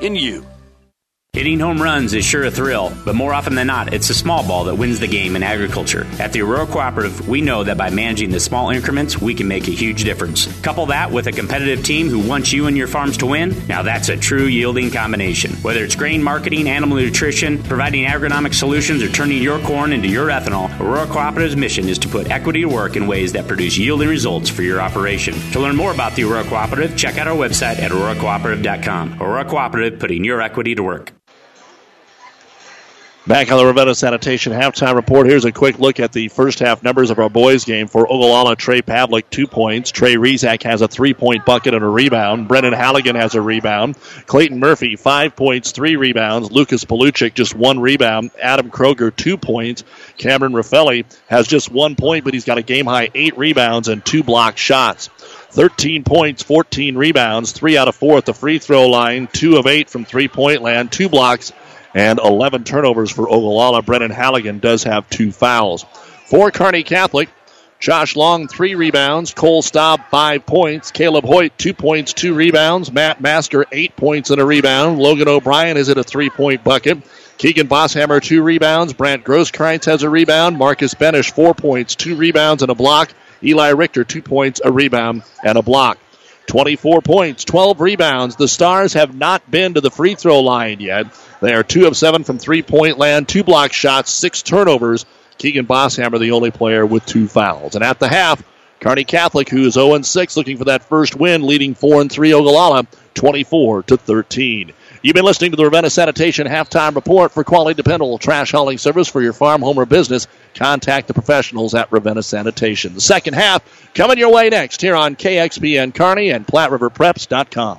in you. Hitting home runs is sure a thrill, but more often than not, it's the small ball that wins the game in agriculture. At the Aurora Cooperative, we know that by managing the small increments, we can make a huge difference. Couple that with a competitive team who wants you and your farms to win, now that's a true yielding combination. Whether it's grain marketing, animal nutrition, providing agronomic solutions, or turning your corn into your ethanol, Aurora Cooperative's mission is to put equity to work in ways that produce yielding results for your operation. To learn more about the Aurora Cooperative, check out our website at auroracooperative.com. Aurora Cooperative, putting your equity to work. Back on the Ravenna Sanitation halftime report. Here's a quick look at the first half numbers of our boys' game. For Ogallala, Trey Pavlik, two points. Trey Rezak has a three point bucket and a rebound. Brennan Halligan has a rebound. Clayton Murphy, five points, three rebounds. Lucas Paluchik, just one rebound. Adam Kroger, two points. Cameron Raffelli has just one point, but he's got a game high eight rebounds and two block shots. 13 points, 14 rebounds, three out of four at the free throw line, two of eight from three point land, two blocks and 11 turnovers for Ogallala. Brennan Halligan does have two fouls. For Kearney Catholic, Josh Long, three rebounds. Cole Staub, five points. Caleb Hoyt, two points, two rebounds. Matt Masker, eight points and a rebound. Logan O'Brien is at a three point bucket. Keegan Bosshammer, two rebounds. Brant Grosskreitz has a rebound. Marcus Benish, four points, two rebounds and a block. Eli Richter, two points, a rebound, and a block. 24 points, 12 rebounds. The Stars have not been to the free throw line yet. They are two of seven from three point land, two block shots, six turnovers. Keegan Bosshammer, the only player with two fouls. And at the half, Kearney Catholic, who is 0 6, looking for that first win, leading 4 and 3 Ogallala, 24 to 13. You've been listening to the Ravenna Sanitation halftime report for quality, dependable trash hauling service for your farm, home, or business. Contact the professionals at Ravenna Sanitation. The second half coming your way next here on KXPN Kearney and PlatteRiverPreps.com.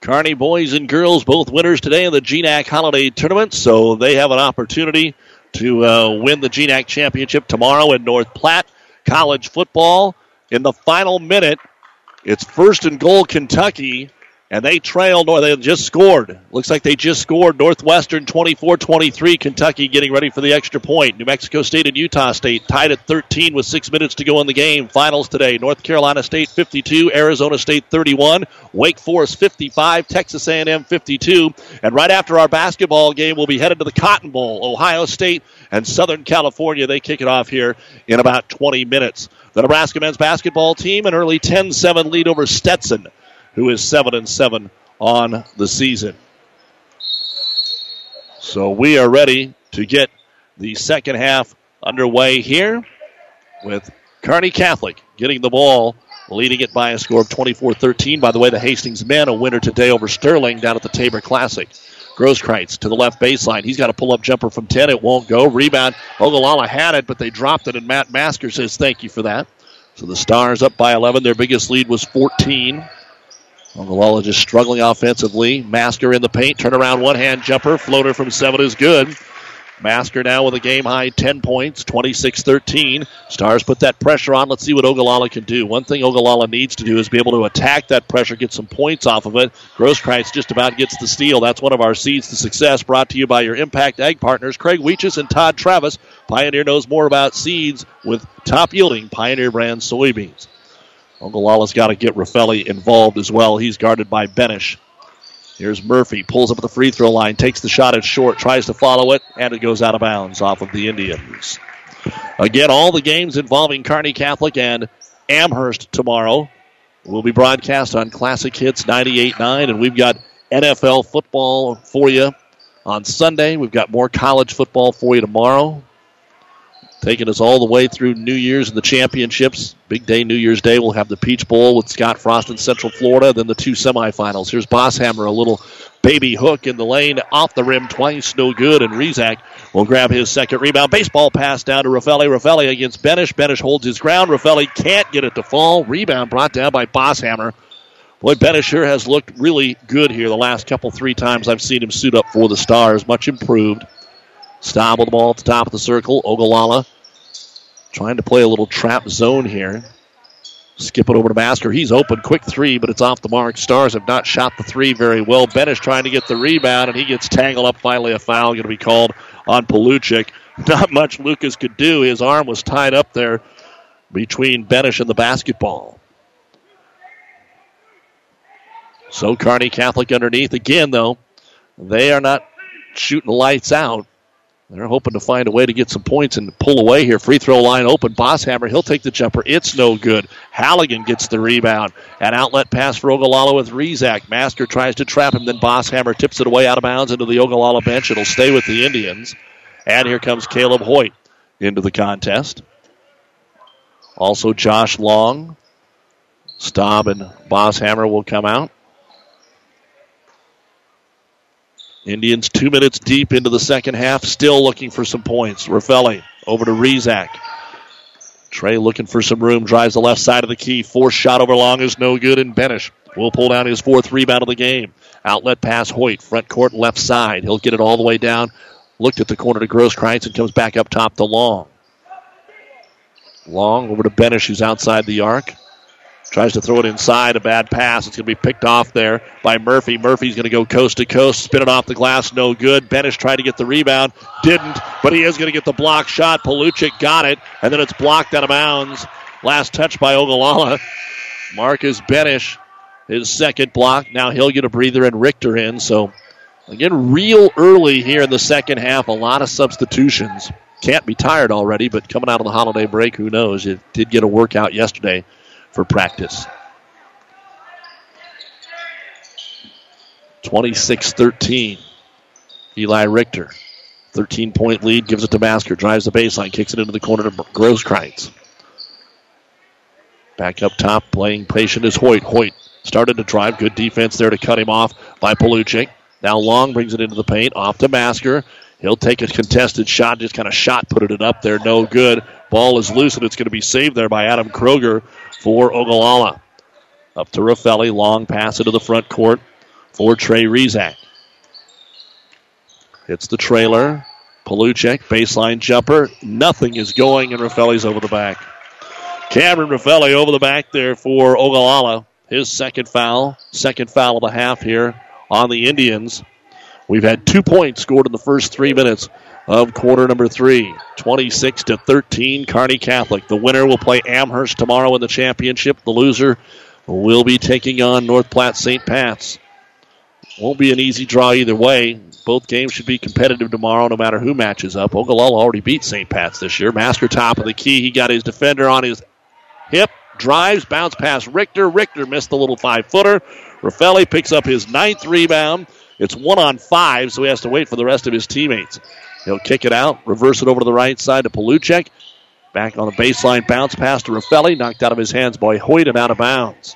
Kearney boys and girls both winners today in the GNAC Holiday Tournament, so they have an opportunity to uh, win the GNAC Championship tomorrow in North Platte. College football in the final minute. It's first and goal Kentucky and they trailed, or they just scored. Looks like they just scored. Northwestern 24 23. Kentucky getting ready for the extra point. New Mexico State and Utah State tied at 13 with six minutes to go in the game. Finals today North Carolina State 52, Arizona State 31, Wake Forest 55, Texas A&M 52. And right after our basketball game, we'll be headed to the Cotton Bowl. Ohio State and Southern California. They kick it off here in about 20 minutes. The Nebraska men's basketball team an early 10 7 lead over Stetson who is 7 and 7 on the season. So we are ready to get the second half underway here with Kearney Catholic getting the ball, leading it by a score of 24 13. By the way, the Hastings men a winner today over Sterling down at the Tabor Classic. Grosskreitz to the left baseline. He's got a pull up jumper from 10. It won't go. Rebound. Ogallala had it, but they dropped it, and Matt Masker says thank you for that. So the Stars up by 11. Their biggest lead was 14. Ogallala just struggling offensively. Masker in the paint. Turn around one hand jumper. Floater from seven is good. Masker now with a game high 10 points, 26 13. Stars put that pressure on. Let's see what Ogallala can do. One thing Ogallala needs to do is be able to attack that pressure, get some points off of it. Grosskreitz just about gets the steal. That's one of our seeds to success brought to you by your Impact Ag partners, Craig Weeches and Todd Travis. Pioneer knows more about seeds with top yielding Pioneer brand soybeans. Ogallala's got to get Raffelli involved as well. He's guarded by Benish. Here's Murphy, pulls up at the free throw line, takes the shot at short, tries to follow it, and it goes out of bounds off of the Indians. Again, all the games involving Kearney Catholic and Amherst tomorrow will be broadcast on Classic Hits 98.9, and we've got NFL football for you on Sunday. We've got more college football for you tomorrow taking us all the way through New Year's and the championships. Big day, New Year's Day. We'll have the Peach Bowl with Scott Frost in Central Florida, then the two semifinals. Here's Bosshammer, a little baby hook in the lane, off the rim twice, no good, and Rezak will grab his second rebound. Baseball pass down to Raffelli. Raffelli against Benish. Benish holds his ground. Raffelli can't get it to fall. Rebound brought down by Bosshammer. Boy, Benish sure has looked really good here the last couple, three times I've seen him suit up for the Stars. Much improved. Staub with the ball at the top of the circle. Ogallala trying to play a little trap zone here. Skip it over to Masker. He's open. Quick three, but it's off the mark. Stars have not shot the three very well. Benish trying to get the rebound, and he gets tangled up. Finally, a foul going to be called on Paluchik. Not much Lucas could do. His arm was tied up there between Benish and the basketball. So Kearney Catholic underneath. Again, though, they are not shooting lights out. They're hoping to find a way to get some points and pull away here. Free throw line open. Bosshammer, he'll take the jumper. It's no good. Halligan gets the rebound. An outlet pass for Ogallala with Rezak. Masker tries to trap him, then Bosshammer tips it away out of bounds into the Ogallala bench. It'll stay with the Indians. And here comes Caleb Hoyt into the contest. Also, Josh Long. Staub and Bosshammer will come out. Indians two minutes deep into the second half, still looking for some points. Raffelli over to Rezak. Trey looking for some room, drives the left side of the key. Fourth shot over long is no good, and Benish will pull down his fourth rebound of the game. Outlet pass Hoyt, front court left side. He'll get it all the way down. Looked at the corner to Grosskreitz and comes back up top to Long. Long over to Benish, who's outside the arc. Tries to throw it inside, a bad pass. It's going to be picked off there by Murphy. Murphy's going to go coast to coast, spin it off the glass, no good. Benish tried to get the rebound, didn't, but he is going to get the block shot. Paluchik got it, and then it's blocked out of bounds. Last touch by Ogallala. Marcus Benish, his second block. Now he'll get a breather and Richter in. So, again, real early here in the second half, a lot of substitutions. Can't be tired already, but coming out of the holiday break, who knows? It did get a workout yesterday for practice. 26 13. Eli Richter, 13 point lead, gives it to Masker, drives the baseline, kicks it into the corner to Grosskreitz. Back up top, playing patient is Hoyt. Hoyt started to drive. Good defense there to cut him off by Paluchik. Now Long brings it into the paint, off to Masker. He'll take a contested shot, just kind of shot putting it up there, no good. Ball is loose, and it's going to be saved there by Adam Kroger for Ogallala. Up to Raffelli, long pass into the front court for Trey Rezak. Hits the trailer. Paluchik, baseline jumper. Nothing is going, and Raffelli's over the back. Cameron Raffelli over the back there for Ogallala. His second foul, second foul of the half here on the Indians. We've had two points scored in the first three minutes of quarter number three. 26 to 13, Kearney Catholic. The winner will play Amherst tomorrow in the championship. The loser will be taking on North Platte St. Pat's. Won't be an easy draw either way. Both games should be competitive tomorrow, no matter who matches up. Ogallala already beat St. Pat's this year. Masker top of the key. He got his defender on his hip, drives, bounce past Richter. Richter missed the little five footer. Raffelli picks up his ninth rebound. It's one on five, so he has to wait for the rest of his teammates. He'll kick it out, reverse it over to the right side to Paluchik. Back on the baseline, bounce pass to Raffelli, knocked out of his hands by Hoyt and out of bounds.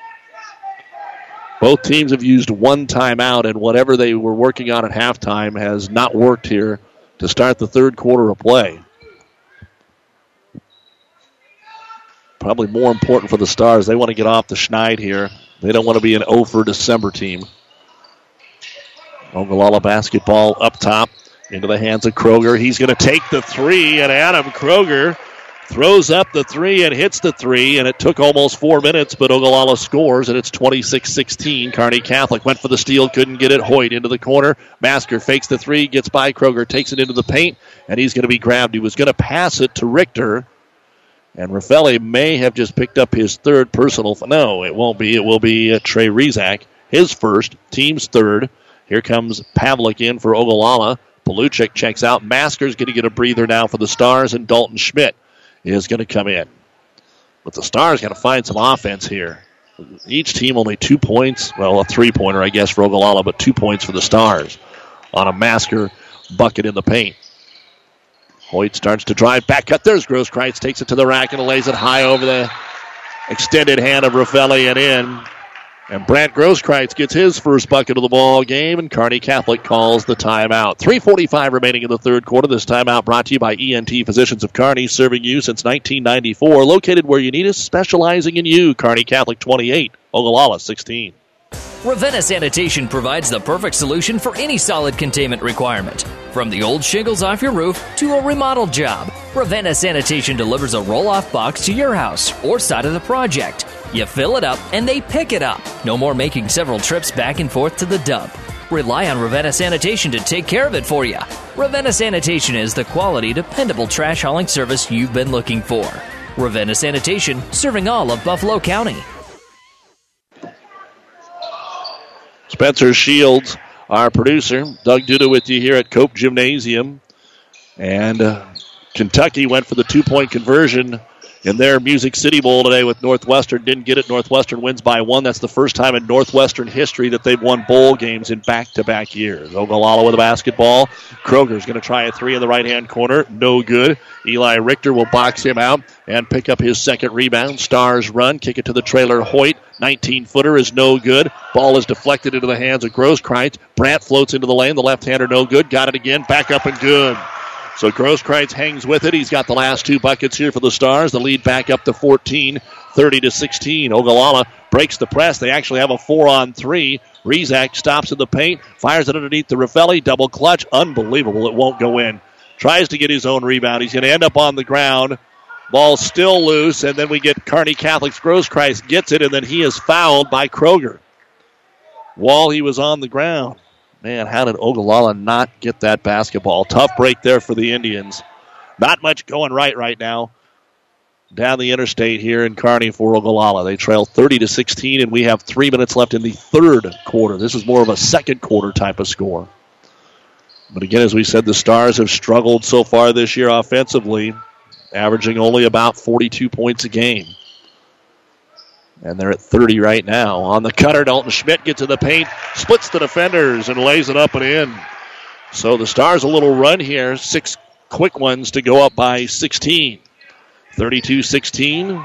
Both teams have used one timeout, and whatever they were working on at halftime has not worked here to start the third quarter of play. Probably more important for the Stars. They want to get off the schneid here. They don't want to be an 0 for December team. Ogallala basketball up top into the hands of Kroger. He's going to take the three, and Adam Kroger throws up the three and hits the three, and it took almost four minutes, but Ogallala scores, and it's 26 16. Kearney Catholic went for the steal, couldn't get it. Hoyt into the corner. Masker fakes the three, gets by Kroger, takes it into the paint, and he's going to be grabbed. He was going to pass it to Richter, and Raffelli may have just picked up his third personal. No, it won't be. It will be uh, Trey Rezak, his first, team's third. Here comes Pavlik in for Ogallala. Paluchik checks out. Masker's going to get a breather now for the Stars, and Dalton Schmidt is going to come in. But the Stars got to find some offense here. Each team only two points. Well, a three pointer, I guess, for Ogallala, but two points for the Stars on a Masker bucket in the paint. Hoyt starts to drive back cut. There's Grosskreitz, takes it to the rack and lays it high over the extended hand of Raffelli and in. And Brant Grosskreitz gets his first bucket of the ball game, and Kearney Catholic calls the timeout. 3.45 remaining in the third quarter. This timeout brought to you by ENT Physicians of Kearney, serving you since 1994. Located where you need us, specializing in you. Kearney Catholic 28, Ogallala 16. Ravenna Sanitation provides the perfect solution for any solid containment requirement. From the old shingles off your roof to a remodel job, Ravenna Sanitation delivers a roll off box to your house or side of the project. You fill it up and they pick it up. No more making several trips back and forth to the dump. Rely on Ravenna Sanitation to take care of it for you. Ravenna Sanitation is the quality, dependable trash hauling service you've been looking for. Ravenna Sanitation, serving all of Buffalo County. Spencer Shields, our producer. Doug Duda with you here at Cope Gymnasium. And uh, Kentucky went for the two point conversion in their Music City Bowl today with Northwestern. Didn't get it. Northwestern wins by one. That's the first time in Northwestern history that they've won bowl games in back to back years. Ogallala with a basketball. Kroger's going to try a three in the right hand corner. No good. Eli Richter will box him out and pick up his second rebound. Stars run. Kick it to the trailer. Hoyt. 19 footer is no good. Ball is deflected into the hands of Grosskreitz. Brant floats into the lane. The left hander no good. Got it again. Back up and good. So Grosskreitz hangs with it. He's got the last two buckets here for the Stars. The lead back up to 14, 30 to 16. Ogallala breaks the press. They actually have a four on three. Rezak stops in the paint, fires it underneath the Raffelli. Double clutch. Unbelievable. It won't go in. Tries to get his own rebound. He's going to end up on the ground. Ball still loose, and then we get Kearney Catholic's Grosskreitz gets it, and then he is fouled by Kroger while he was on the ground. Man, how did Ogallala not get that basketball? Tough break there for the Indians. Not much going right right now down the interstate here in Kearney for Ogallala. They trail 30 to 16, and we have three minutes left in the third quarter. This is more of a second quarter type of score. But again, as we said, the Stars have struggled so far this year offensively, averaging only about 42 points a game. And they're at 30 right now. On the cutter, Dalton Schmidt gets to the paint, splits the defenders, and lays it up and in. So the Stars a little run here. Six quick ones to go up by 16. 32 16.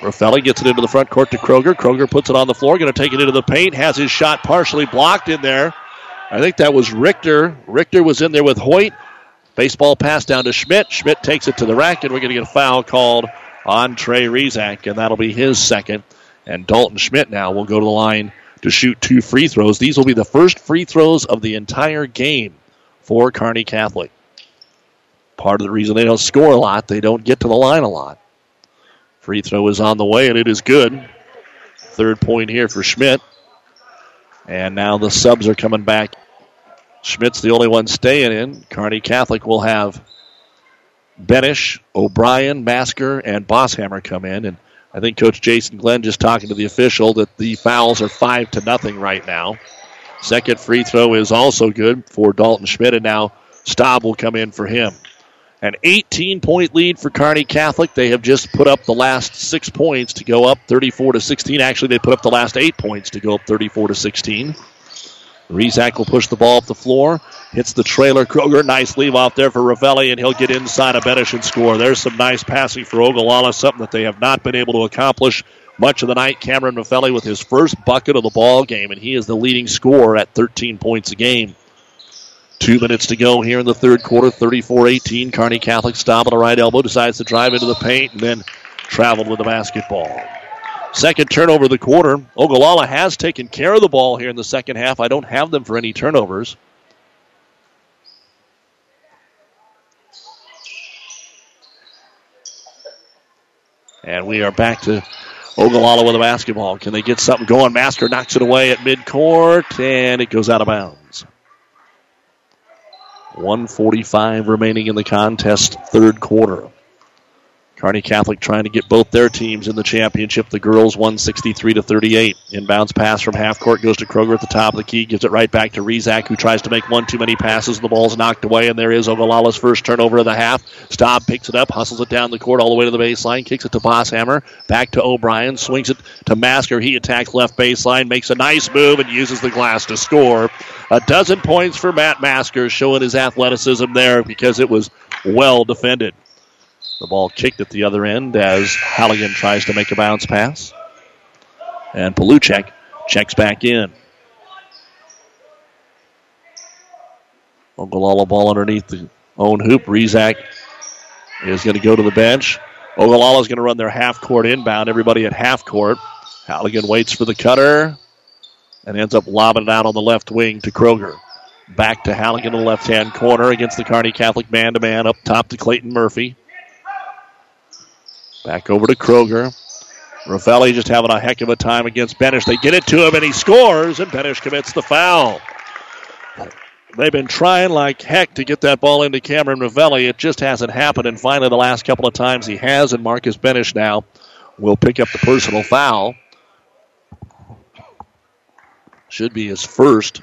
Raffelli gets it into the front court to Kroger. Kroger puts it on the floor, going to take it into the paint, has his shot partially blocked in there. I think that was Richter. Richter was in there with Hoyt. Baseball pass down to Schmidt. Schmidt takes it to the rack, and we're going to get a foul called on Trey Rezak, and that'll be his second. And Dalton Schmidt now will go to the line to shoot two free throws. These will be the first free throws of the entire game for Kearney Catholic. Part of the reason they don't score a lot, they don't get to the line a lot. Free throw is on the way, and it is good. Third point here for Schmidt. And now the subs are coming back. Schmidt's the only one staying in. Kearney Catholic will have Benish, O'Brien, Masker, and Bosshammer come in. And I think Coach Jason Glenn just talking to the official that the fouls are five to nothing right now. Second free throw is also good for Dalton Schmidt, and now Staub will come in for him. An 18 point lead for Kearney Catholic. They have just put up the last six points to go up 34 to 16. Actually, they put up the last eight points to go up 34 to 16. Rezak will push the ball up the floor. Hits the trailer. Kroger, nice leave off there for Raffelli, and he'll get inside of Benish and score. There's some nice passing for Ogallala, something that they have not been able to accomplish much of the night. Cameron Raffelli with his first bucket of the ball game, and he is the leading scorer at 13 points a game. Two minutes to go here in the third quarter, 34 18. Kearney Catholic Staub on the right elbow, decides to drive into the paint, and then traveled with the basketball. Second turnover of the quarter. Ogallala has taken care of the ball here in the second half. I don't have them for any turnovers. And we are back to Ogallala with a basketball. Can they get something going? Masker knocks it away at midcourt, and it goes out of bounds. 145 remaining in the contest, third quarter. Kearney Catholic trying to get both their teams in the championship. The girls 163 to 38. Inbounds pass from half court goes to Kroger at the top of the key, gives it right back to Rezak, who tries to make one too many passes. The ball's knocked away, and there is Ogallala's first turnover of the half. Staub picks it up, hustles it down the court all the way to the baseline, kicks it to Bosshammer, back to O'Brien, swings it to Masker. He attacks left baseline, makes a nice move, and uses the glass to score. A dozen points for Matt Masker, showing his athleticism there because it was well defended. The ball kicked at the other end as Halligan tries to make a bounce pass. And Paluchik checks back in. Ogallala ball underneath the own hoop. Rezak is going to go to the bench. Ogallala is going to run their half court inbound. Everybody at half court. Halligan waits for the cutter and ends up lobbing it out on the left wing to Kroger. Back to Halligan in the left hand corner against the Kearney Catholic man to man up top to Clayton Murphy. Back over to Kroger. Raffelli just having a heck of a time against Benish. They get it to him and he scores, and Benish commits the foul. They've been trying like heck to get that ball into Cameron Raffelli. It just hasn't happened, and finally, the last couple of times he has, and Marcus Benish now will pick up the personal foul. Should be his first.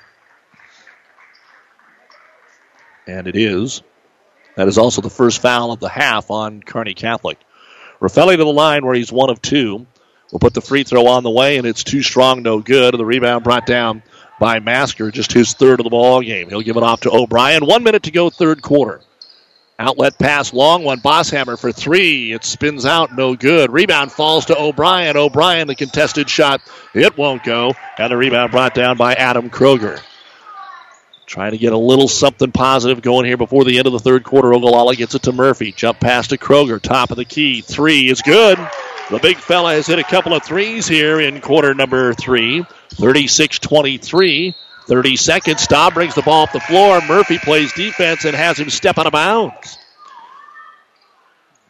And it is. That is also the first foul of the half on Kearney Catholic. Raffelli to the line where he's one of two. Will put the free throw on the way, and it's too strong, no good. The rebound brought down by Masker, just his third of the ball game. He'll give it off to O'Brien. One minute to go, third quarter. Outlet pass, long one. Bosshammer for three. It spins out, no good. Rebound falls to O'Brien. O'Brien, the contested shot. It won't go. And the rebound brought down by Adam Kroger. Trying to get a little something positive going here before the end of the third quarter. Ogallala gets it to Murphy. Jump pass to Kroger. Top of the key. Three is good. The big fella has hit a couple of threes here in quarter number three. 36 23. 30 seconds. Staub brings the ball up the floor. Murphy plays defense and has him step out of bounds.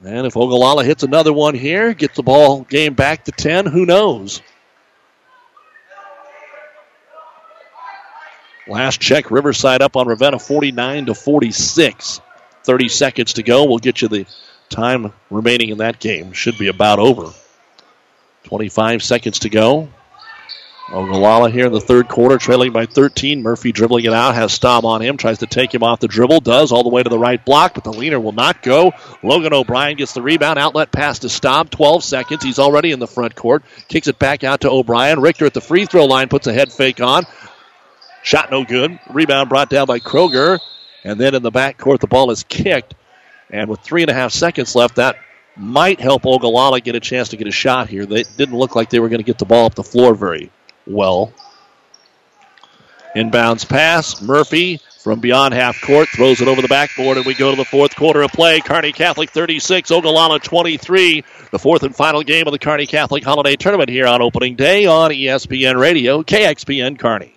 And if Ogallala hits another one here, gets the ball game back to 10, who knows? Last check, Riverside up on Ravenna 49 to 46. 30 seconds to go. We'll get you the time remaining in that game. Should be about over. 25 seconds to go. Ogallala here in the third quarter, trailing by 13. Murphy dribbling it out, has Staub on him, tries to take him off the dribble, does all the way to the right block, but the leaner will not go. Logan O'Brien gets the rebound, outlet pass to Staub, 12 seconds. He's already in the front court, kicks it back out to O'Brien. Richter at the free throw line puts a head fake on. Shot no good. Rebound brought down by Kroger. And then in the back court, the ball is kicked. And with three and a half seconds left, that might help Ogallala get a chance to get a shot here. They didn't look like they were going to get the ball up the floor very well. Inbounds pass. Murphy from beyond half court throws it over the backboard, and we go to the fourth quarter of play. Kearney Catholic 36, Ogallala 23. The fourth and final game of the Kearney Catholic Holiday Tournament here on opening day on ESPN Radio, KXPN Kearney.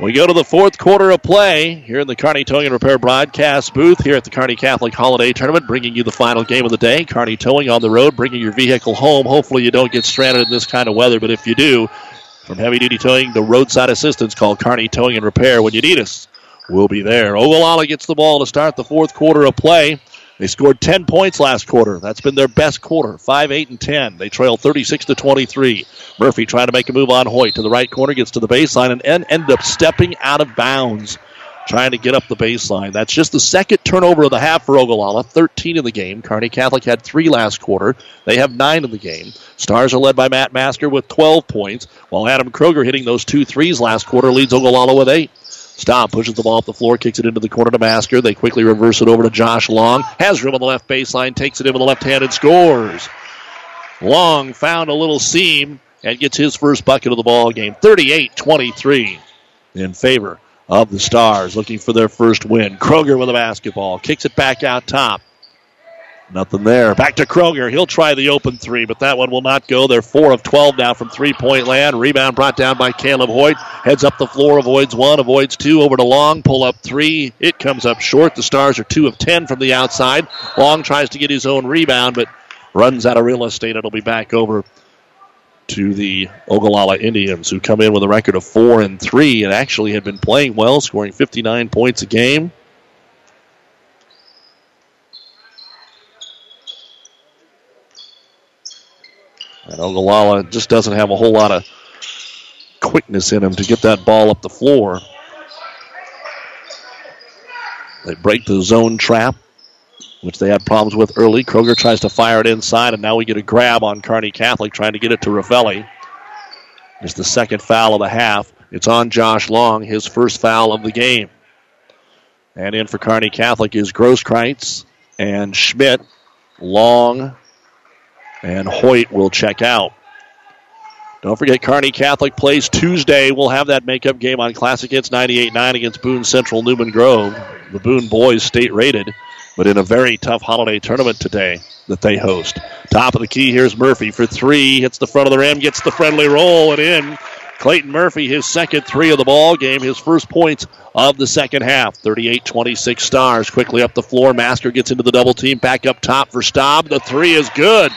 We go to the fourth quarter of play here in the Kearney Towing and Repair broadcast booth here at the Kearney Catholic Holiday Tournament, bringing you the final game of the day. Kearney Towing on the road, bringing your vehicle home. Hopefully, you don't get stranded in this kind of weather, but if you do, from heavy duty towing to roadside assistance, call Kearney Towing and Repair when you need us. We'll be there. Ogallala gets the ball to start the fourth quarter of play. They scored 10 points last quarter. That's been their best quarter. 5, 8, and 10. They trail 36 to 23. Murphy trying to make a move on Hoyt to the right corner, gets to the baseline, and en- ended up stepping out of bounds, trying to get up the baseline. That's just the second turnover of the half for Ogallala. 13 in the game. Kearney Catholic had three last quarter. They have nine in the game. Stars are led by Matt Masker with 12 points, while Adam Kroger hitting those two threes last quarter leads Ogallala with eight. Staub, pushes the ball up the floor, kicks it into the corner to Masker. They quickly reverse it over to Josh Long. Has room on the left baseline, takes it in with the left hand and scores. Long found a little seam and gets his first bucket of the ball game. 38 23 in favor of the Stars, looking for their first win. Kroger with a basketball, kicks it back out top. Nothing there. Back to Kroger. He'll try the open three, but that one will not go. They're 4 of 12 now from three point land. Rebound brought down by Caleb Hoyt. Heads up the floor, avoids one, avoids two, over to Long. Pull up three. It comes up short. The Stars are 2 of 10 from the outside. Long tries to get his own rebound, but runs out of real estate. It'll be back over to the Ogallala Indians, who come in with a record of 4 and 3 and actually had been playing well, scoring 59 points a game. And Ogallala just doesn't have a whole lot of quickness in him to get that ball up the floor. They break the zone trap, which they had problems with early. Kroger tries to fire it inside, and now we get a grab on Kearney Catholic trying to get it to Raffelli. It's the second foul of the half. It's on Josh Long, his first foul of the game. And in for Kearney Catholic is Grosskreitz and Schmidt. Long and Hoyt will check out. Don't forget, Kearney Catholic plays Tuesday. We'll have that makeup game on Classic Hits 98.9 against Boone Central Newman Grove. The Boone boys state rated, but in a very tough holiday tournament today that they host. Top of the key, here's Murphy for three. Hits the front of the rim, gets the friendly roll, and in. Clayton Murphy, his second three of the ball game, his first points of the second half. 38 26 stars. Quickly up the floor. Masker gets into the double team. Back up top for Staub. The three is good.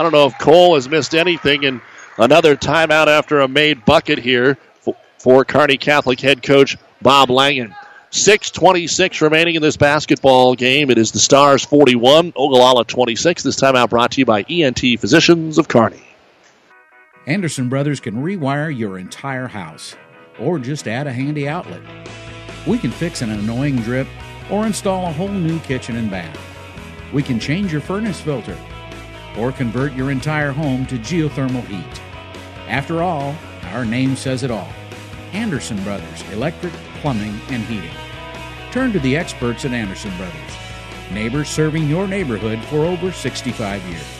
I don't know if Cole has missed anything. And another timeout after a made bucket here for, Kearney Catholic head coach Bob Langen. 6.26 remaining in this basketball game. It is the Stars 41, Ogallala 26. This timeout brought to you by ENT Physicians of Kearney. Anderson Brothers can rewire your entire house or just add a handy outlet. We can fix an annoying drip or install a whole new kitchen and bath. We can change your furnace filter or convert your entire home to geothermal heat. After all, our name says it all Anderson Brothers Electric, Plumbing, and Heating. Turn to the experts at Anderson Brothers, neighbors serving your neighborhood for over 65 years.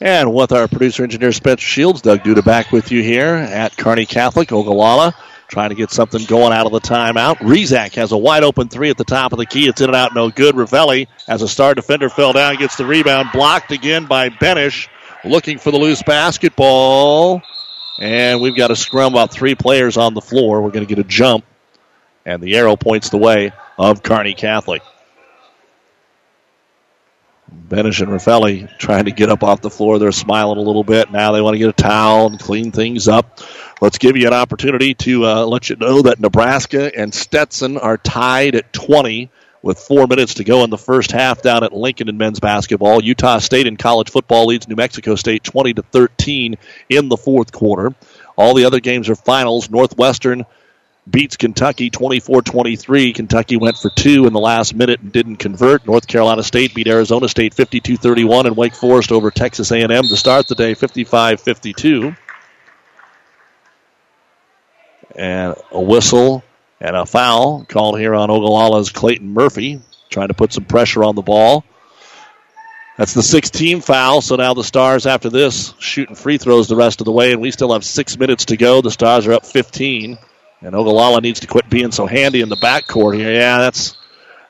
And with our producer engineer Spencer Shields, Doug Duda back with you here at Kearney Catholic, Ogallala, trying to get something going out of the timeout. Rezak has a wide open three at the top of the key. It's in and out, no good. Raffelli, as a star defender, fell down, gets the rebound, blocked again by Benish, looking for the loose basketball. And we've got a scrum about three players on the floor. We're going to get a jump, and the arrow points the way of Kearney Catholic. Benish and Raffelli trying to get up off the floor. They're smiling a little bit. Now they want to get a towel and clean things up. Let's give you an opportunity to uh, let you know that Nebraska and Stetson are tied at 20 with four minutes to go in the first half down at Lincoln in men's basketball. Utah State in college football leads New Mexico State 20 to 13 in the fourth quarter. All the other games are finals. Northwestern beats Kentucky 24 23. Kentucky went for two in the last minute and didn't convert. North Carolina State beat Arizona State 52 31, and Wake Forest over Texas A&M to start the day 55 52. And a whistle and a foul called here on Ogallala's Clayton Murphy, trying to put some pressure on the ball. That's the 16 foul, so now the Stars, after this, shooting free throws the rest of the way, and we still have six minutes to go. The Stars are up 15. And Ogallala needs to quit being so handy in the backcourt here. Yeah, that's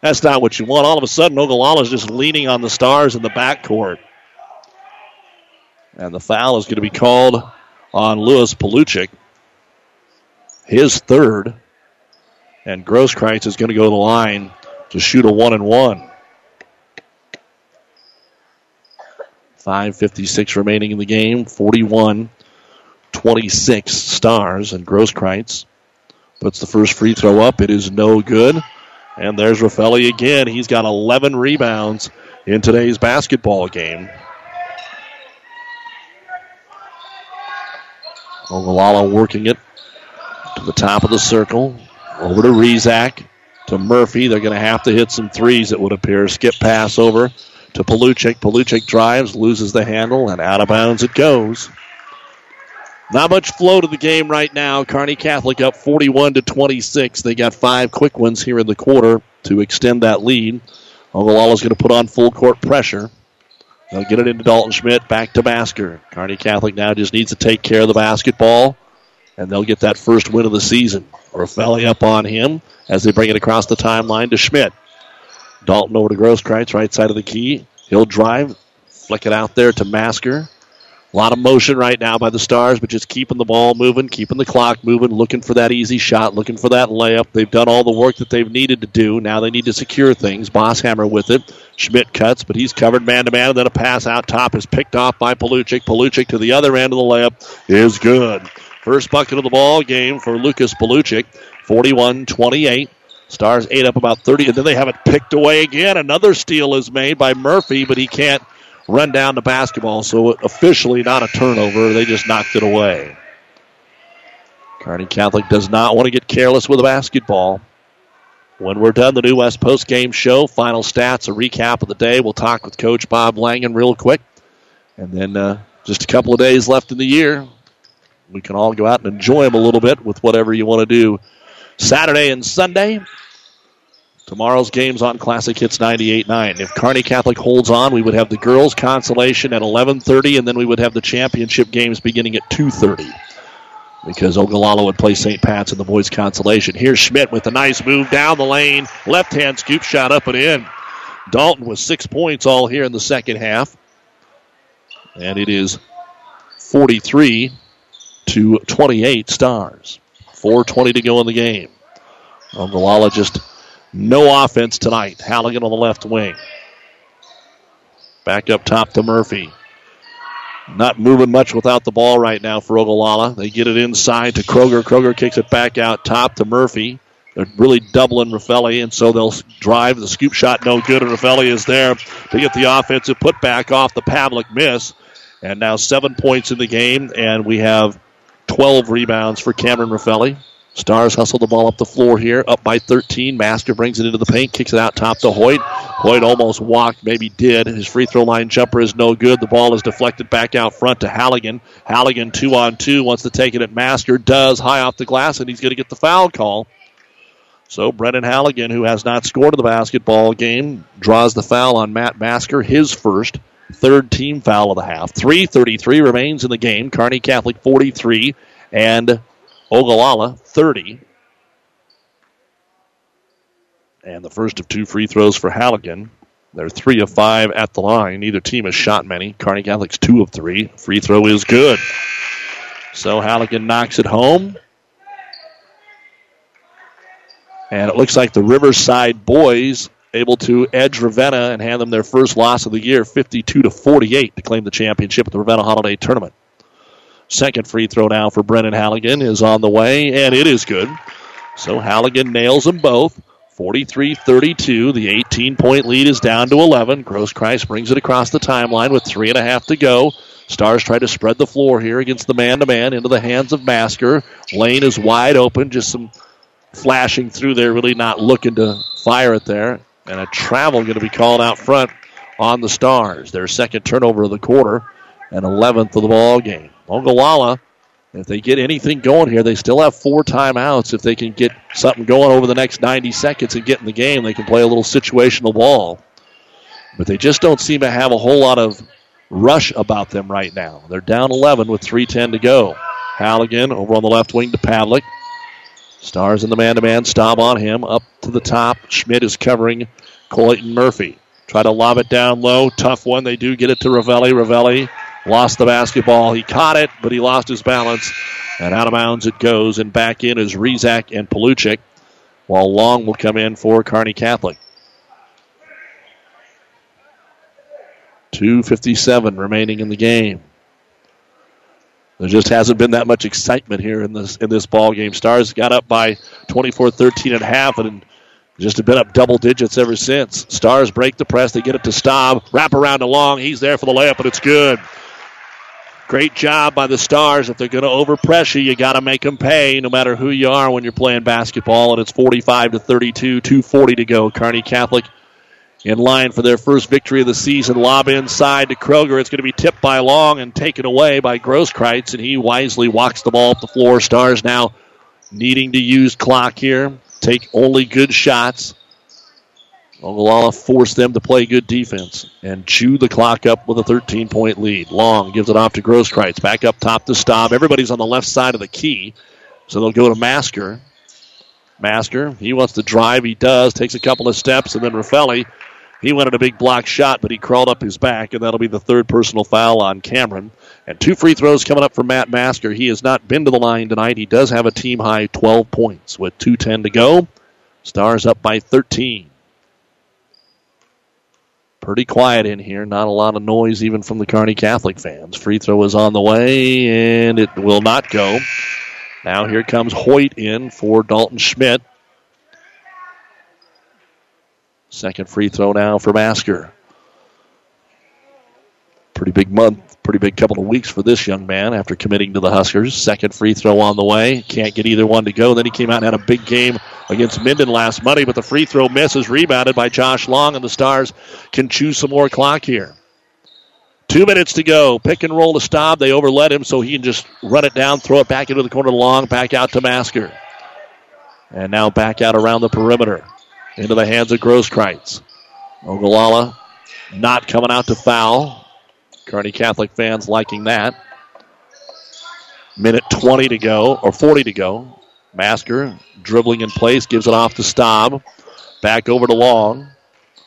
that's not what you want. All of a sudden, Ogallala is just leaning on the Stars in the backcourt. And the foul is going to be called on Lewis Paluchik. His third. And Grosskreitz is going to go to the line to shoot a one and one. 5.56 remaining in the game. 41 26 stars. And Grosskreitz puts the first free throw up. It is no good. And there's Raffelli again. He's got 11 rebounds in today's basketball game. Ogallala working it to the top of the circle. Over to Rezak. To Murphy. They're going to have to hit some threes, it would appear. Skip pass over to Paluchik. Paluchik drives, loses the handle, and out of bounds it goes. Not much flow to the game right now. Kearney Catholic up 41 to 26. They got five quick ones here in the quarter to extend that lead. Ogallala's going to put on full court pressure. They'll get it into Dalton Schmidt, back to Masker. Kearney Catholic now just needs to take care of the basketball, and they'll get that first win of the season. Raffelli up on him as they bring it across the timeline to Schmidt. Dalton over to Grosskreitz, right side of the key. He'll drive, flick it out there to Masker. A lot of motion right now by the Stars, but just keeping the ball moving, keeping the clock moving, looking for that easy shot, looking for that layup. They've done all the work that they've needed to do. Now they need to secure things. Bosshammer with it. Schmidt cuts, but he's covered man to man, and then a pass out top is picked off by Paluchik. Paluchik to the other end of the layup is good. First bucket of the ball game for Lucas Paluchik, 41 28. Stars eight up about 30, and then they have it picked away again. Another steal is made by Murphy, but he can't run down the basketball, so officially not a turnover. They just knocked it away. Kearney Catholic does not want to get careless with a basketball. When we're done, the New West post game show, final stats, a recap of the day. We'll talk with Coach Bob Langen real quick. And then uh, just a couple of days left in the year. We can all go out and enjoy them a little bit with whatever you want to do Saturday and Sunday. Tomorrow's game's on Classic Hits 98.9. If Kearney Catholic holds on, we would have the girls' consolation at 11.30, and then we would have the championship games beginning at 2.30 because Ogallala would play St. Pat's in the boys' consolation. Here's Schmidt with a nice move down the lane. Left-hand scoop shot up and in. Dalton with six points all here in the second half. And it is 43 to 28 stars. 4.20 to go in the game. Ogallala just no offense tonight. Halligan on the left wing. Back up top to Murphy. Not moving much without the ball right now for Ogallala. They get it inside to Kroger. Kroger kicks it back out top to Murphy. They're really doubling Raffelli, and so they'll drive. The scoop shot no good, and Raffelli is there to get the offensive put back off the Pavlik miss. And now seven points in the game, and we have 12 rebounds for Cameron Raffelli. Stars hustle the ball up the floor here, up by 13. Masker brings it into the paint, kicks it out top to Hoyt. Hoyt almost walked, maybe did. His free throw line jumper is no good. The ball is deflected back out front to Halligan. Halligan, two on two, wants to take it at Masker, does high off the glass, and he's going to get the foul call. So Brennan Halligan, who has not scored in the basketball game, draws the foul on Matt Masker, his first, third team foul of the half. 3.33 remains in the game. Kearney Catholic 43 and Ogallala 30. And the first of two free throws for Halligan. They're three of five at the line. Neither team has shot many. Kearney Catholic's two of three. Free throw is good. So Halligan knocks it home. And it looks like the Riverside boys able to edge Ravenna and hand them their first loss of the year, 52 to 48, to claim the championship at the Ravenna Holiday Tournament. Second free throw now for Brennan Halligan is on the way, and it is good. So Halligan nails them both. 43 32. The 18 point lead is down to 11. Grosskreitz brings it across the timeline with three and a half to go. Stars try to spread the floor here against the man to man into the hands of Masker. Lane is wide open, just some flashing through there, really not looking to fire it there. And a travel going to be called out front on the Stars. Their second turnover of the quarter and 11th of the ball game. Ogallala, if they get anything going here, they still have four timeouts. If they can get something going over the next 90 seconds and get in the game, they can play a little situational ball. But they just don't seem to have a whole lot of rush about them right now. They're down 11 with 3.10 to go. Halligan over on the left wing to Pavlik. Stars in the man to man. stop on him. Up to the top. Schmidt is covering Clayton Murphy. Try to lob it down low. Tough one. They do get it to Raffelli. Raffelli lost the basketball. He caught it, but he lost his balance. And out of bounds it goes. And back in is Rezak and Paluchik. While Long will come in for Kearney Catholic. 2.57 remaining in the game. There just hasn't been that much excitement here in this in this ball game. Stars got up by 24-13 at half and just have been up double digits ever since. Stars break the press. They get it to Staub. Wrap around to Long. He's there for the layup, and it's good. Great job by the Stars. If they're going to overpress you, you got to make them pay, no matter who you are when you're playing basketball. And it's 45 to 32, 2:40 to go. Kearney Catholic in line for their first victory of the season. Lob inside to Kroger. It's going to be tipped by Long and taken away by Grosskreitz, and he wisely walks the ball up the floor. Stars now needing to use clock here. Take only good shots. Ogallala forced them to play good defense and chew the clock up with a 13 point lead. Long gives it off to Grosskreitz. Back up top to Staub. Everybody's on the left side of the key, so they'll go to Masker. Masker, he wants to drive. He does. Takes a couple of steps, and then Raffelli, he wanted a big block shot, but he crawled up his back, and that'll be the third personal foul on Cameron. And two free throws coming up for Matt Masker. He has not been to the line tonight. He does have a team high 12 points with 2.10 to go. Stars up by 13. Pretty quiet in here. Not a lot of noise even from the Kearney Catholic fans. Free throw is on the way, and it will not go. Now here comes Hoyt in for Dalton Schmidt. Second free throw now for Masker. Pretty big month, pretty big couple of weeks for this young man after committing to the Huskers. Second free throw on the way. Can't get either one to go. Then he came out and had a big game against Minden last Monday, but the free throw misses, rebounded by Josh Long, and the Stars can choose some more clock here. Two minutes to go. Pick and roll to Staub. They overlet him, so he can just run it down, throw it back into the corner long, back out to Masker. And now back out around the perimeter into the hands of Grosskreitz. Ogallala not coming out to foul. Kearney Catholic fans liking that. Minute 20 to go, or 40 to go. Masker dribbling in place, gives it off to Staub. Back over to Long.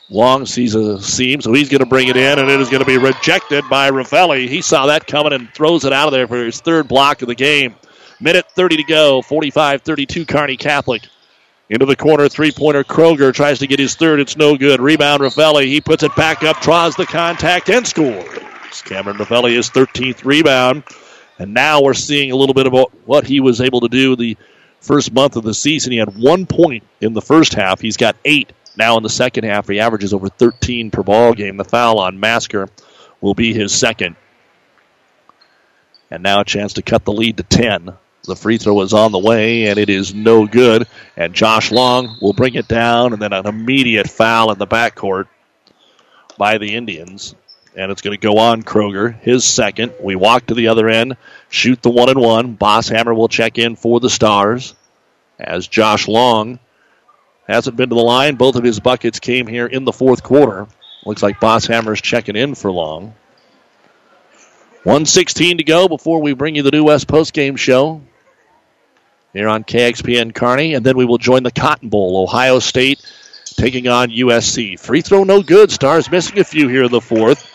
Long sees a seam, so he's going to bring it in, and it is going to be rejected by Raffelli. He saw that coming and throws it out of there for his third block of the game. Minute 30 to go, 45 32 Kearney Catholic Into the corner, three pointer. Kroger tries to get his third. It's no good. Rebound, Raffelli. He puts it back up, draws the contact, and scores. Cameron Raffelli is 13th rebound. And now we're seeing a little bit about what he was able to do the first month of the season. He had one point in the first half. He's got eight now in the second half. He averages over 13 per ball game. The foul on Masker will be his second. And now a chance to cut the lead to 10. The free throw is on the way, and it is no good. And Josh Long will bring it down, and then an immediate foul in the backcourt by the Indians. And it's going to go on Kroger, his second. We walk to the other end, shoot the one and one. Bosshammer will check in for the Stars as Josh Long hasn't been to the line. Both of his buckets came here in the fourth quarter. Looks like Bosshammer's checking in for Long. 116 to go before we bring you the New West postgame show here on KXPN Kearney, and then we will join the Cotton Bowl. Ohio State taking on USC. Free throw no good. Stars missing a few here in the fourth.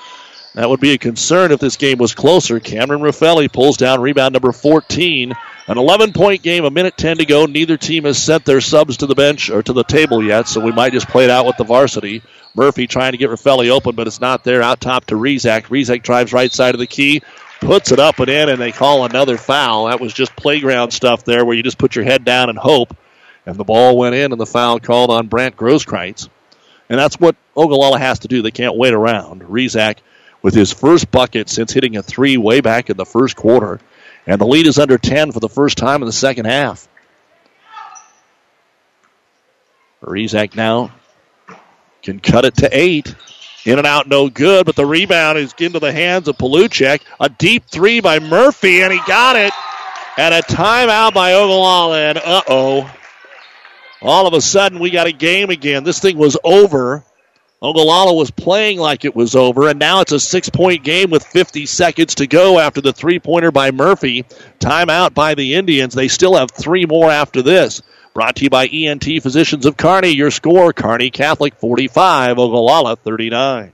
That would be a concern if this game was closer. Cameron Raffelli pulls down rebound number 14. An 11 point game, a minute 10 to go. Neither team has sent their subs to the bench or to the table yet, so we might just play it out with the varsity. Murphy trying to get Raffelli open, but it's not there. Out top to Rezak. Rezak drives right side of the key, puts it up and in, and they call another foul. That was just playground stuff there where you just put your head down and hope. And the ball went in, and the foul called on Brant Grosskreitz. And that's what Ogallala has to do. They can't wait around. Rezak with his first bucket since hitting a three way back in the first quarter. And the lead is under 10 for the first time in the second half. Rezak now can cut it to eight. In and out, no good, but the rebound is into the hands of Paluchik. A deep three by Murphy, and he got it. And a timeout by Ogallala, and uh oh. All of a sudden, we got a game again. This thing was over. Ogallala was playing like it was over, and now it's a six point game with 50 seconds to go after the three pointer by Murphy. Timeout by the Indians. They still have three more after this. Brought to you by ENT Physicians of Kearney. Your score, Kearney Catholic 45, Ogallala 39.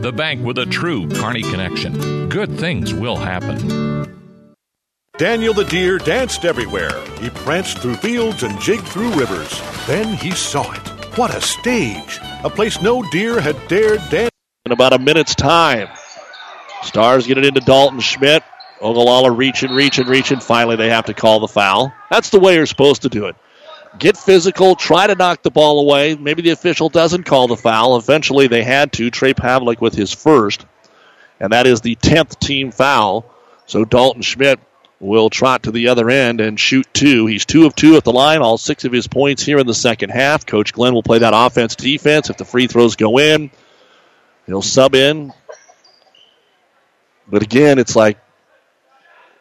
the bank with a true Kearney connection. Good things will happen. Daniel the deer danced everywhere. He pranced through fields and jigged through rivers. Then he saw it. What a stage! A place no deer had dared dance. In about a minute's time, Stars get it into Dalton Schmidt. Ogallala reaching, reaching, reaching. Finally, they have to call the foul. That's the way you're supposed to do it. Get physical, try to knock the ball away. Maybe the official doesn't call the foul. Eventually, they had to. Trey Pavlik with his first, and that is the 10th team foul. So Dalton Schmidt will trot to the other end and shoot two. He's two of two at the line, all six of his points here in the second half. Coach Glenn will play that offense defense. If the free throws go in, he'll sub in. But again, it's like,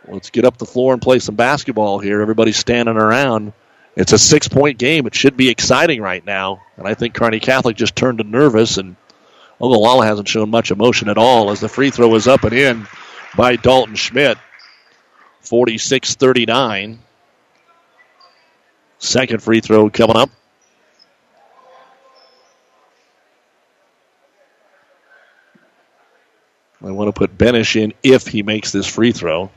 let's get up the floor and play some basketball here. Everybody's standing around. It's a six point game. It should be exciting right now. And I think Kearney Catholic just turned to nervous, and Ogallala hasn't shown much emotion at all as the free throw is up and in by Dalton Schmidt. 46 39. Second free throw coming up. I want to put Benish in if he makes this free throw.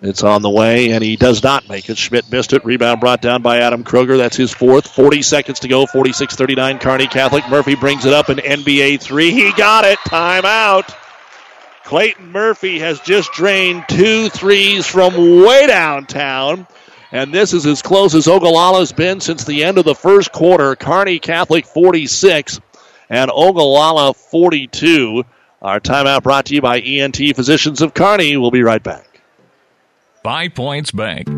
It's on the way, and he does not make it. Schmidt missed it. Rebound brought down by Adam Kroger. That's his fourth. 40 seconds to go. 46 39. Kearney Catholic. Murphy brings it up. An NBA three. He got it. Timeout. Clayton Murphy has just drained two threes from way downtown. And this is as close as Ogallala's been since the end of the first quarter. Kearney Catholic 46 and Ogallala 42. Our timeout brought to you by ENT Physicians of Kearney. We'll be right back. Five Points Bank.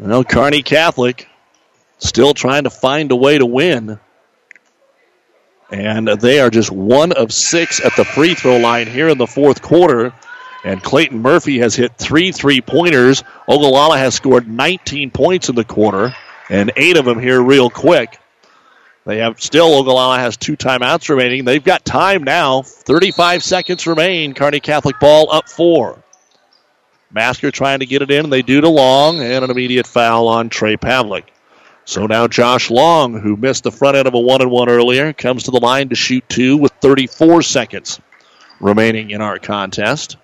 Well, Kearney Catholic still trying to find a way to win. And they are just one of six at the free throw line here in the fourth quarter. And Clayton Murphy has hit three three pointers. Ogallala has scored 19 points in the quarter, and eight of them here real quick. They have still Ogallala has two timeouts remaining. They've got time now. 35 seconds remain. Kearney Catholic ball up four. Masker trying to get it in. They do to Long, and an immediate foul on Trey Pavlik. So now Josh Long, who missed the front end of a one and one earlier, comes to the line to shoot two with 34 seconds remaining in our contest.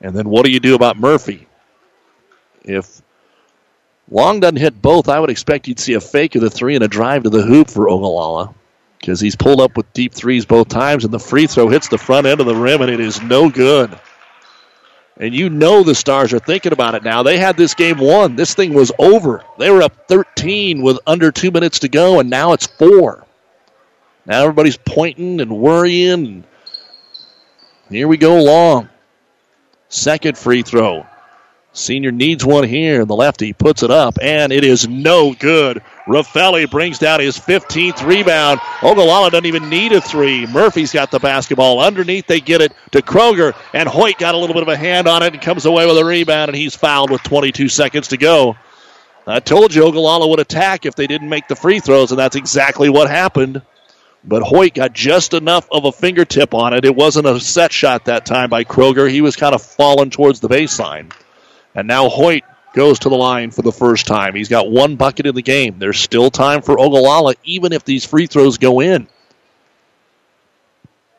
And then what do you do about Murphy? If Long doesn't hit both, I would expect you'd see a fake of the three and a drive to the hoop for Ogallala because he's pulled up with deep threes both times, and the free throw hits the front end of the rim, and it is no good. And you know the Stars are thinking about it now. They had this game won. This thing was over. They were up 13 with under two minutes to go, and now it's four. Now everybody's pointing and worrying. Here we go long. Second free throw. Senior needs one here. The lefty puts it up, and it is no good. Raffelli brings down his 15th rebound. Ogallala doesn't even need a three. Murphy's got the basketball. Underneath, they get it to Kroger, and Hoyt got a little bit of a hand on it and comes away with a rebound, and he's fouled with 22 seconds to go. I told you Ogallala would attack if they didn't make the free throws, and that's exactly what happened. But Hoyt got just enough of a fingertip on it. It wasn't a set shot that time by Kroger. He was kind of falling towards the baseline. And now Hoyt goes to the line for the first time. He's got one bucket in the game. There's still time for Ogallala, even if these free throws go in.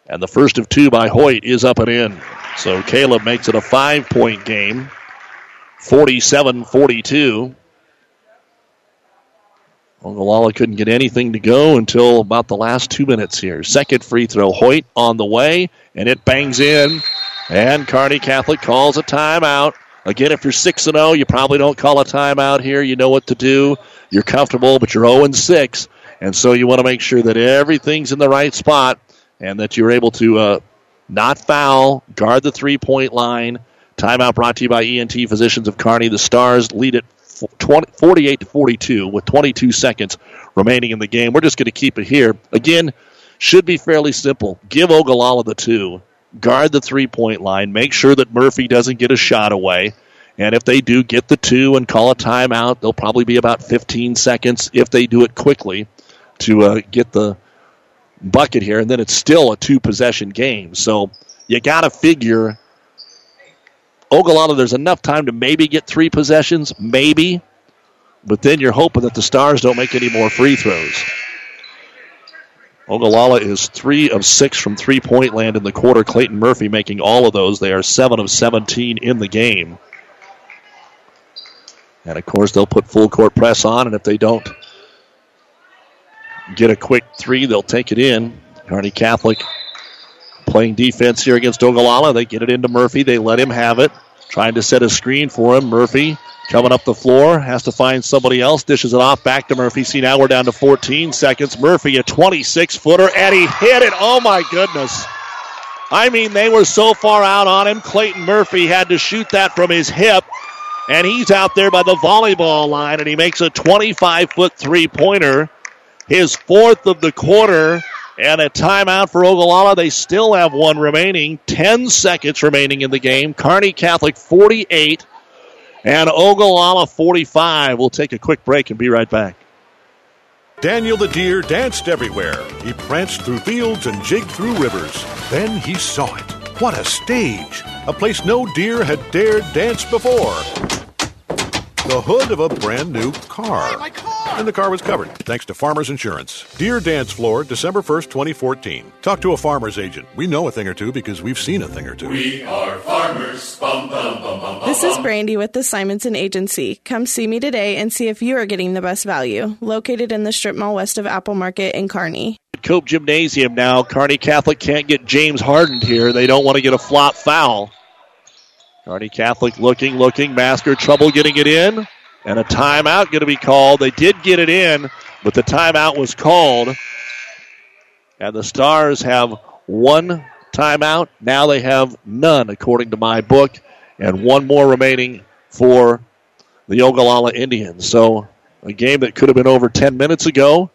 And the first of two by Hoyt is up and in. So Caleb makes it a five point game 47 42. Ogallala couldn't get anything to go until about the last two minutes here. Second free throw, Hoyt on the way, and it bangs in. And Kearney Catholic calls a timeout. Again, if you're 6 0, you probably don't call a timeout here. You know what to do. You're comfortable, but you're 0 6. And so you want to make sure that everything's in the right spot and that you're able to uh, not foul, guard the three point line. Timeout brought to you by ENT Physicians of Kearney. The Stars lead it 20, 48 to 42 with 22 seconds remaining in the game. We're just going to keep it here. Again, should be fairly simple. Give Ogallala the two guard the three point line, make sure that Murphy doesn't get a shot away. And if they do get the two and call a timeout, they'll probably be about 15 seconds if they do it quickly to uh, get the bucket here. And then it's still a two possession game. So you got to figure Ogallala, there's enough time to maybe get three possessions, maybe. But then you're hoping that the Stars don't make any more free throws. Ogallala is three of six from three point land in the quarter. Clayton Murphy making all of those. They are seven of 17 in the game. And of course, they'll put full court press on, and if they don't get a quick three, they'll take it in. Kearney Catholic playing defense here against Ogallala. They get it into Murphy. They let him have it. Trying to set a screen for him. Murphy coming up the floor. Has to find somebody else. Dishes it off back to Murphy. See, now we're down to 14 seconds. Murphy, a 26 footer, and he hit it. Oh, my goodness. I mean, they were so far out on him. Clayton Murphy had to shoot that from his hip. And he's out there by the volleyball line, and he makes a 25 foot three pointer. His fourth of the quarter, and a timeout for Ogallala. They still have one remaining. 10 seconds remaining in the game. Kearney Catholic 48 and Ogallala 45. We'll take a quick break and be right back. Daniel the deer danced everywhere. He pranced through fields and jigged through rivers. Then he saw it. What a stage! A place no deer had dared dance before. The hood of a brand new car. Hey, my car! And the car was covered, thanks to Farmers Insurance. Deer Dance Floor, December 1st, 2014. Talk to a farmer's agent. We know a thing or two because we've seen a thing or two. We are farmers. Bum, bum, bum, bum, bum, This is bum. Brandy with the Simonson Agency. Come see me today and see if you are getting the best value. Located in the strip mall west of Apple Market in Kearney. Cope Gymnasium now. Kearney Catholic can't get James hardened here. They don't want to get a flop foul. Kearney Catholic looking, looking. Masker trouble getting it in. And a timeout going to be called. They did get it in, but the timeout was called. And the Stars have one timeout. Now they have none, according to my book, and one more remaining for the Ogallala Indians. So a game that could have been over 10 minutes ago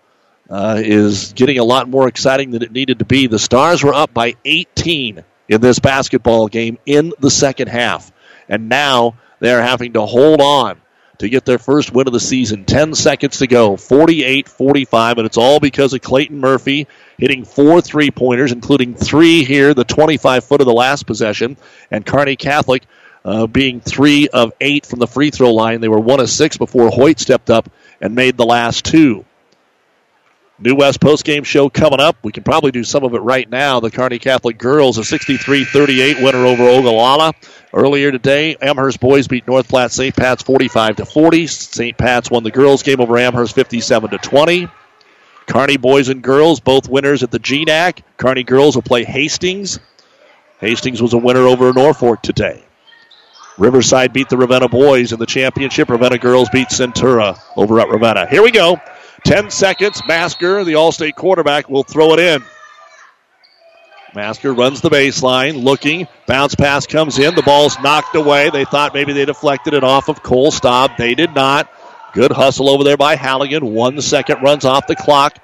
uh, is getting a lot more exciting than it needed to be. The Stars were up by 18 in this basketball game in the second half. And now they're having to hold on to get their first win of the season. 10 seconds to go, 48 45, and it's all because of Clayton Murphy hitting four three pointers, including three here, the 25 foot of the last possession, and Kearney Catholic uh, being three of eight from the free throw line. They were one of six before Hoyt stepped up and made the last two. New West postgame show coming up. We can probably do some of it right now. The Kearney Catholic girls, a 63 38 winner over Ogallala. Earlier today, Amherst boys beat North Platte St. Pat's 45 to 40. St. Pat's won the girls game over Amherst 57 to 20. Kearney boys and girls, both winners at the GNAC. Kearney girls will play Hastings. Hastings was a winner over Norfolk today. Riverside beat the Ravenna boys in the championship. Ravenna girls beat Centura over at Ravenna. Here we go. 10 seconds. Masker, the All State quarterback, will throw it in. Masker runs the baseline, looking. Bounce pass comes in. The ball's knocked away. They thought maybe they deflected it off of Cole Staub. They did not. Good hustle over there by Halligan. One second runs off the clock.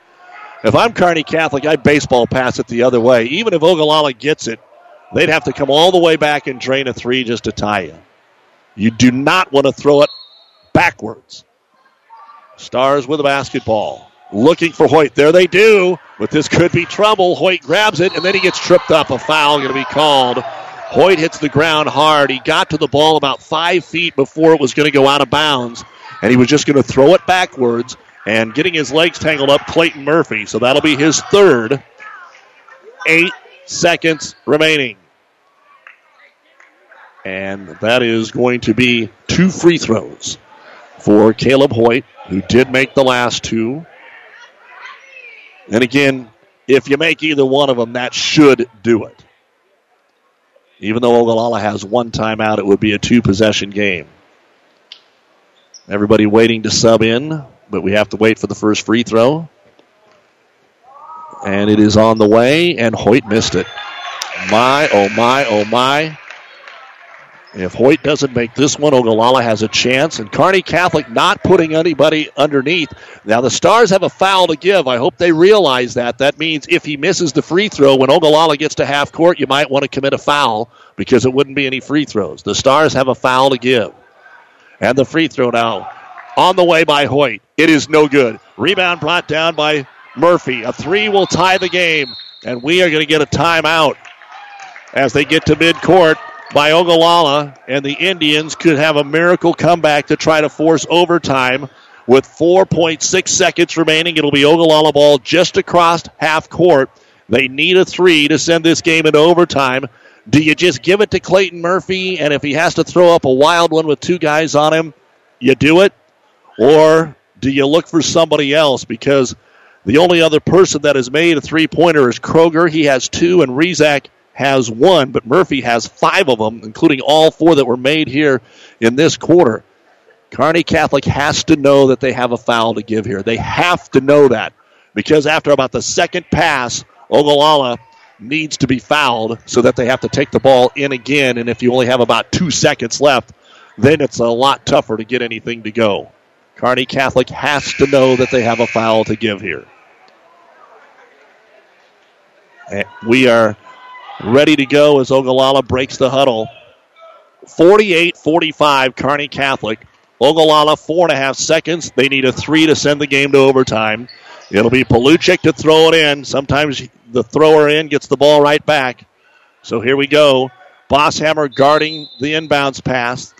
If I'm Kearney Catholic, I baseball pass it the other way. Even if Ogallala gets it, they'd have to come all the way back and drain a three just to tie you. You do not want to throw it backwards. Stars with a basketball. Looking for Hoyt. There they do. But this could be trouble. Hoyt grabs it, and then he gets tripped up. A foul going to be called. Hoyt hits the ground hard. He got to the ball about five feet before it was going to go out of bounds, and he was just going to throw it backwards. And getting his legs tangled up, Clayton Murphy. So that'll be his third. Eight seconds remaining. And that is going to be two free throws for Caleb Hoyt, who did make the last two. And again, if you make either one of them, that should do it. Even though Ogallala has one timeout, it would be a two possession game. Everybody waiting to sub in, but we have to wait for the first free throw. And it is on the way, and Hoyt missed it. My, oh my, oh my. If Hoyt doesn't make this one, Ogallala has a chance. And Kearney Catholic not putting anybody underneath. Now, the Stars have a foul to give. I hope they realize that. That means if he misses the free throw, when Ogallala gets to half court, you might want to commit a foul because it wouldn't be any free throws. The Stars have a foul to give. And the free throw now on the way by Hoyt. It is no good. Rebound brought down by Murphy. A three will tie the game. And we are going to get a timeout as they get to midcourt by Ogallala, and the Indians could have a miracle comeback to try to force overtime. With 4.6 seconds remaining, it'll be Ogallala ball just across half court. They need a three to send this game into overtime. Do you just give it to Clayton Murphy, and if he has to throw up a wild one with two guys on him, you do it? Or do you look for somebody else? Because the only other person that has made a three pointer is Kroger. He has two, and Rezak has one, but Murphy has five of them, including all four that were made here in this quarter. Kearney Catholic has to know that they have a foul to give here. They have to know that because after about the second pass, Ogallala needs to be fouled so that they have to take the ball in again. And if you only have about two seconds left, then it's a lot tougher to get anything to go. Kearney Catholic has to know that they have a foul to give here. We are ready to go as Ogallala breaks the huddle. 48 45, Kearney Catholic. Ogallala, four and a half seconds. They need a three to send the game to overtime. It'll be Paluchik to throw it in. Sometimes the thrower in gets the ball right back. So here we go. Bosshammer guarding the inbounds pass.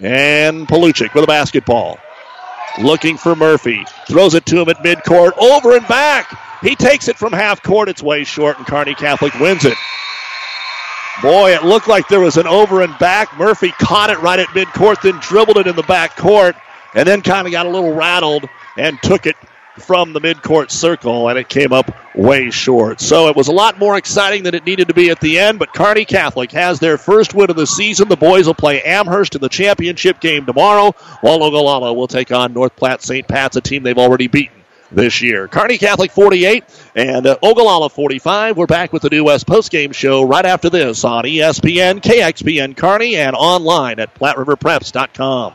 And Paluchik with a basketball. looking for Murphy. Throws it to him at midcourt, over and back. He takes it from half court. It's way short, and Kearney Catholic wins it. Boy, it looked like there was an over and back. Murphy caught it right at midcourt, then dribbled it in the back court, and then kind of got a little rattled and took it from the midcourt circle, and it came up way short. So it was a lot more exciting than it needed to be at the end, but Kearney Catholic has their first win of the season. The boys will play Amherst in the championship game tomorrow, while Ogallala will take on North Platte St. Pat's, a team they've already beaten this year. Kearney Catholic 48 and uh, Ogallala 45. We're back with the New West postgame show right after this on ESPN, KXPN Kearney, and online at PlatteRiverPreps.com.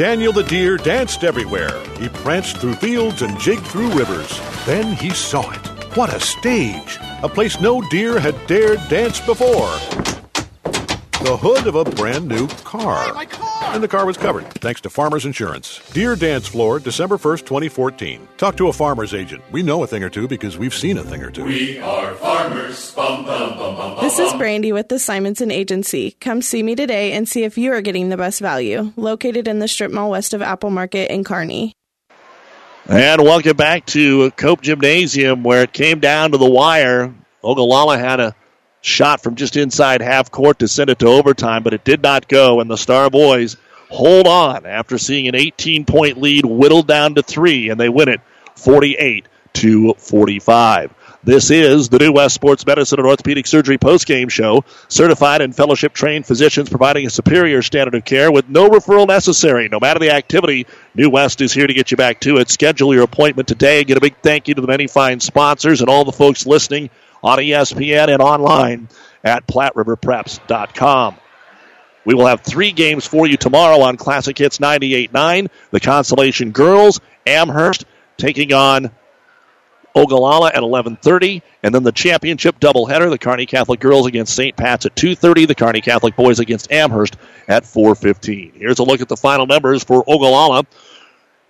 Daniel the deer danced everywhere. He pranced through fields and jigged through rivers. Then he saw it. What a stage! A place no deer had dared dance before. The hood of a brand new car. And the car was covered, thanks to Farmers Insurance. Deer Dance Floor, December 1st, 2014. Talk to a farmer's agent. We know a thing or two because we've seen a thing or two. We are farmers. Bum, bum, bum, bum, This is Brandy with the Simonson Agency. Come see me today and see if you are getting the best value. Located in the strip mall west of Apple Market in Kearney. And welcome back to Cope Gymnasium where it came down to the wire. Ogallala had a shot from just inside half court to send it to overtime, but it did not go, and the Star Boys hold on after seeing an 18 point lead whittled down to three, and they win it 48 to 45. This is the New West Sports Medicine and Orthopedic Surgery postgame show. Certified and fellowship trained physicians providing a superior standard of care with no referral necessary. No matter the activity, New West is here to get you back to it. Schedule your appointment today. Get a big thank you to the many fine sponsors and all the folks listening on ESPN and online at PlatteRiverPreps.com. We will have three games for you tomorrow on Classic Hits 98.9. The Consolation Girls, Amherst taking on Ogallala at 11:30, and then the championship doubleheader: the Kearney Catholic girls against St. Pat's at 2:30, the Kearney Catholic boys against Amherst at 4:15. Here's a look at the final numbers for Ogallala.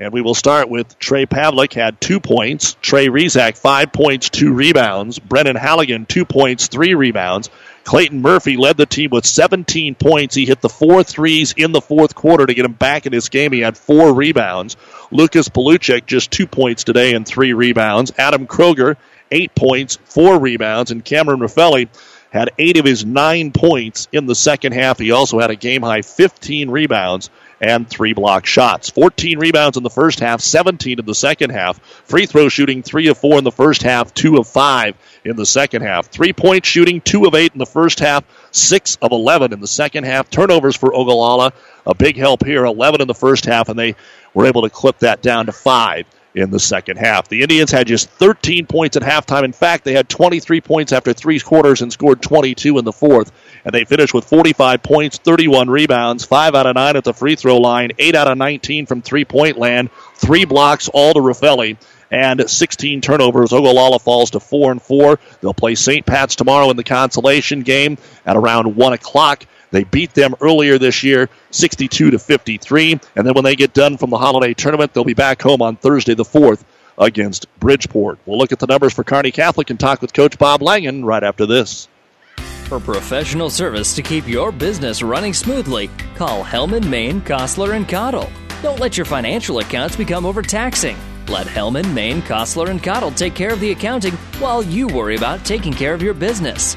And we will start with Trey Pavlik had two points. Trey Rezak, five points, two rebounds. Brennan Halligan, two points, three rebounds. Clayton Murphy led the team with 17 points. He hit the four threes in the fourth quarter to get him back in this game. He had four rebounds. Lucas Paluchik, just two points today and three rebounds. Adam Kroger, eight points, four rebounds. And Cameron Raffelli had eight of his nine points in the second half. He also had a game high 15 rebounds and three block shots. 14 rebounds in the first half, 17 in the second half. Free throw shooting, three of four in the first half, two of five in the second half. Three point shooting, two of eight in the first half, six of 11 in the second half. Turnovers for Ogallala, a big help here, 11 in the first half, and they were able to clip that down to five in the second half. The Indians had just 13 points at halftime. In fact, they had 23 points after three quarters and scored 22 in the fourth. And they finished with 45 points, 31 rebounds, 5 out of 9 at the free throw line, 8 out of 19 from three point land, 3 blocks, all to Raffelli, and 16 turnovers. Ogallala falls to 4 and 4. They'll play St. Pat's tomorrow in the consolation game at around 1 o'clock. They beat them earlier this year, 62 to 53. And then when they get done from the holiday tournament, they'll be back home on Thursday the 4th against Bridgeport. We'll look at the numbers for Kearney Catholic and talk with Coach Bob Langen right after this. For professional service to keep your business running smoothly, call Hellman, Maine, Kostler, and Cottle. Don't let your financial accounts become overtaxing. Let Hellman, Maine, Kostler, and Cottle take care of the accounting while you worry about taking care of your business.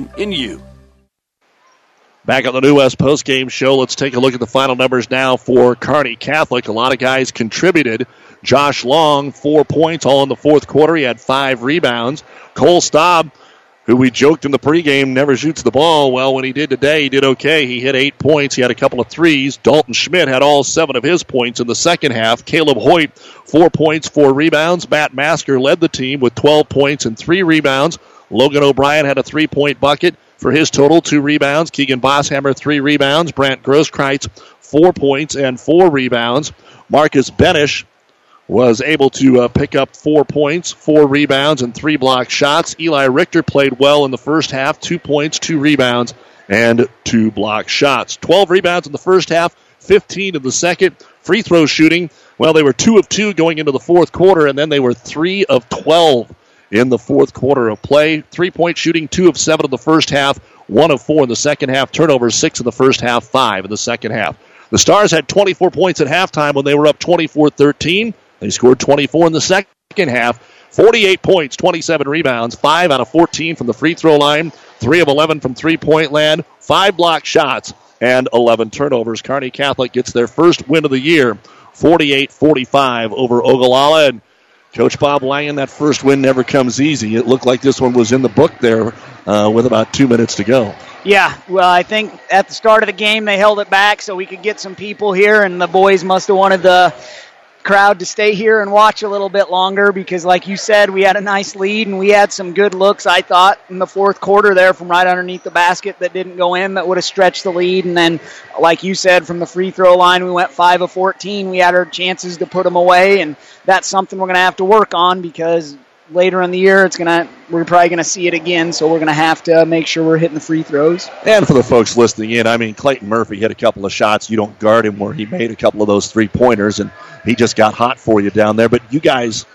in you. Back on the New West post game show, let's take a look at the final numbers now for Kearney Catholic. A lot of guys contributed. Josh Long, four points, all in the fourth quarter. He had five rebounds. Cole Staub, who we joked in the pregame, never shoots the ball. Well, when he did today, he did okay. He hit eight points. He had a couple of threes. Dalton Schmidt had all seven of his points in the second half. Caleb Hoyt, four points, four rebounds. Matt Masker led the team with 12 points and three rebounds. Logan O'Brien had a three point bucket for his total, two rebounds. Keegan Bosshammer, three rebounds. Brant Grosskreitz, four points and four rebounds. Marcus Benish was able to uh, pick up four points, four rebounds, and three block shots. Eli Richter played well in the first half, two points, two rebounds, and two block shots. 12 rebounds in the first half, 15 in the second. Free throw shooting, well, they were two of two going into the fourth quarter, and then they were three of 12 in the fourth quarter of play. Three point shooting, two of seven in the first half, one of four in the second half. Turnovers, six in the first half, five in the second half. The Stars had 24 points at halftime when they were up 24 13. They scored 24 in the second half. 48 points, 27 rebounds, 5 out of 14 from the free throw line, 3 of 11 from three point land, 5 block shots, and 11 turnovers. Kearney Catholic gets their first win of the year, 48 45 over Ogallala. And Coach Bob Langen, that first win never comes easy. It looked like this one was in the book there uh, with about two minutes to go. Yeah, well, I think at the start of the game they held it back so we could get some people here, and the boys must have wanted the crowd to stay here and watch a little bit longer because, like you said, we had a nice lead and we had some good looks, I thought, in the fourth quarter there from right underneath the basket that didn't go in that would have stretched the lead. And then, like you said, from the free throw line, we went 5 of 14. We had our chances to put them away, and that's something we're going to have to work on because later in the year it's gonna we're probably gonna see it again so we're gonna have to make sure we're hitting the free throws. And for the folks listening in i mean clayton murphy hit a couple of shots. You don't guard him where he made a couple of those three pointers and he just got hot for you down there. But you guys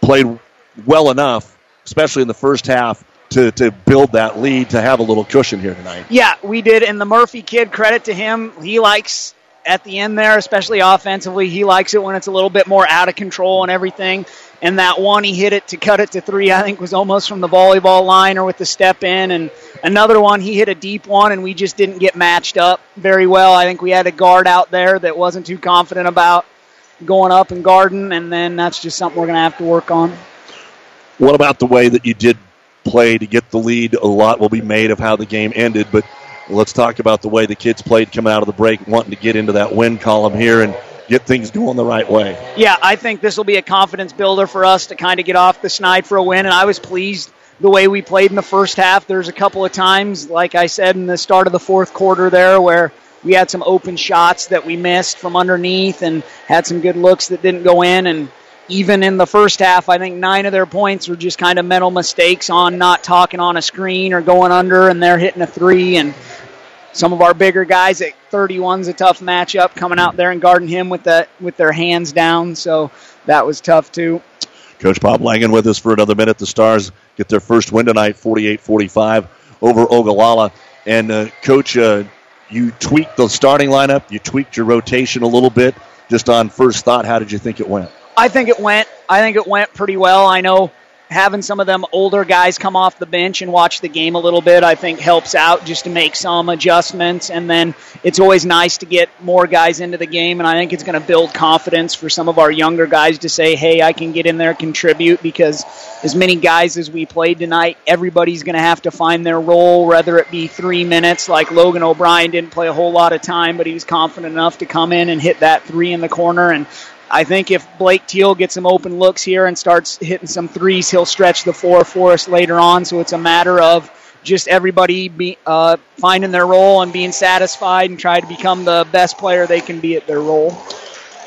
played well enough especially in the first half to, to build that lead to have a little cushion here tonight. Yeah we did and the murphy kid credit to him he likes at the end there, especially offensively. He likes it when it's a little bit more out of control and everything. And that one, he hit it to cut it to three, I think was almost from the volleyball line or with the step in. And another one, he hit a deep one, and we just didn't get matched up very well. I think we had a guard out there that wasn't too confident about going up and guarding, and then that's just something we're going to have to work on. What about the way that you did play to get the lead? A lot will be made of how the game ended, but let's talk about the way the kids played coming out of the break, wanting to get into that win column here and get things going the right way. Yeah, I think this will be a confidence builder for us to kind of get off the snide for a win, and I was pleased the way we played in the first half. There's a couple of times, like I said in the start of the fourth quarter there, where we had some open shots that we missed from underneath and had some good looks that didn't go in and even in the first half, I think nine of their points were just kind of mental mistakes on not talking on a screen or going under, and they're hitting a three. And some of our bigger guys at 31's a tough matchup coming out there and guarding him with the with their hands down. So that was tough too. Coach Bob Langen with us for another minute. The Stars get their first win tonight, 48-45 over Ogallala. And uh, Coach, uh, you tweaked the starting lineup. You tweaked your rotation a little bit. Just on first thought, how did you think it went? I think it went. I think it went pretty well. I know having some of them older guys come off the bench and watch the game a little bit, I think helps out just to make some adjustments. And then it's always nice to get more guys into the game, and I think it's going to build confidence for some of our younger guys to say, hey, I can get in there, contribute, because as many guys as we played tonight, everybody's going to have to find their role, whether it be three minutes, like Logan O'Brien didn't play a whole lot of time, but he was confident enough to come in and hit that three in the corner. And I think if Blake Teal gets some open looks here and starts hitting some threes, he'll stretch the floor for us later on. So it's a matter of just everybody be, uh, finding their role and being satisfied and try to become the best player they can be at their role.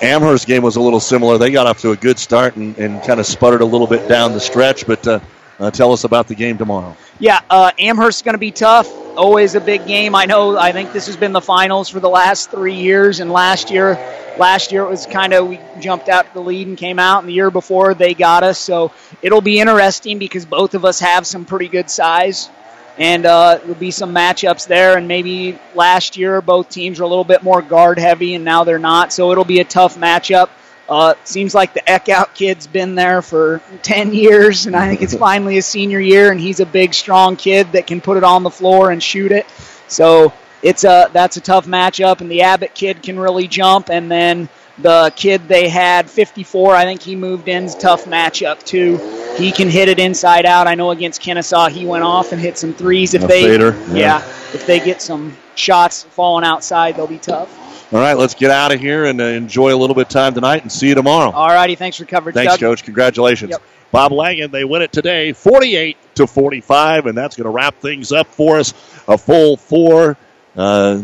Amherst game was a little similar. They got off to a good start and, and kind of sputtered a little bit down the stretch. But uh, uh, tell us about the game tomorrow. Yeah, uh, Amherst is going to be tough. Always a big game. I know. I think this has been the finals for the last three years, and last year, last year it was kind of we jumped out the lead and came out, and the year before they got us. So it'll be interesting because both of us have some pretty good size, and uh, there'll be some matchups there. And maybe last year both teams were a little bit more guard heavy, and now they're not. So it'll be a tough matchup. Uh, seems like the Eckhout kid's been there for 10 years, and I think it's finally his senior year, and he's a big, strong kid that can put it on the floor and shoot it. So it's a that's a tough matchup, and the Abbott kid can really jump, and then the kid they had 54, I think he moved in's tough matchup too. He can hit it inside out. I know against Kenesaw he went off and hit some threes. If A they fader, yeah. yeah. if they get some shots falling outside, they'll be tough. All right, let's get out of here and uh, enjoy a little bit of time tonight and see you tomorrow. All righty, thanks for coverage. Thanks, Doug. Coach. Congratulations. Yep. Bob Langen, they win it today, 48 to 45, and that's going to wrap things up for us. A full four uh,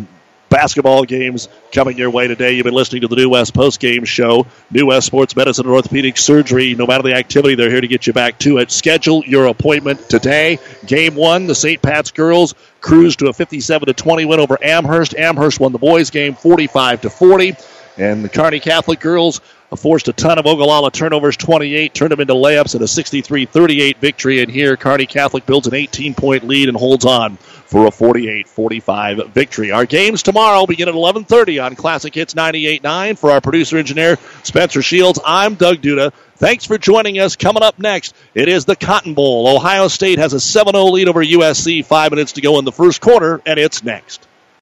basketball games coming your way today. You've been listening to the New West Post Game Show. New West Sports Medicine and Orthopedic Surgery. No matter the activity, they're here to get you back to it. Schedule your appointment today. Game one, the St. Pat's girls cruised to a 57 to 20 win over Amherst. Amherst won the boys game 45 to 40, and the Kearney Catholic girls forced a ton of Ogallala turnovers, 28, turned them into layups in a 63-38 victory. And here, Kearney Catholic builds an 18-point lead and holds on for a 48-45 victory. Our games tomorrow begin at 11:30 on Classic Hits 98.9. For our producer engineer Spencer Shields, I'm Doug Duda. Thanks for joining us. Coming up next, it is the Cotton Bowl. Ohio State has a 7-0 lead over USC. Five minutes to go in the first quarter, and it's next.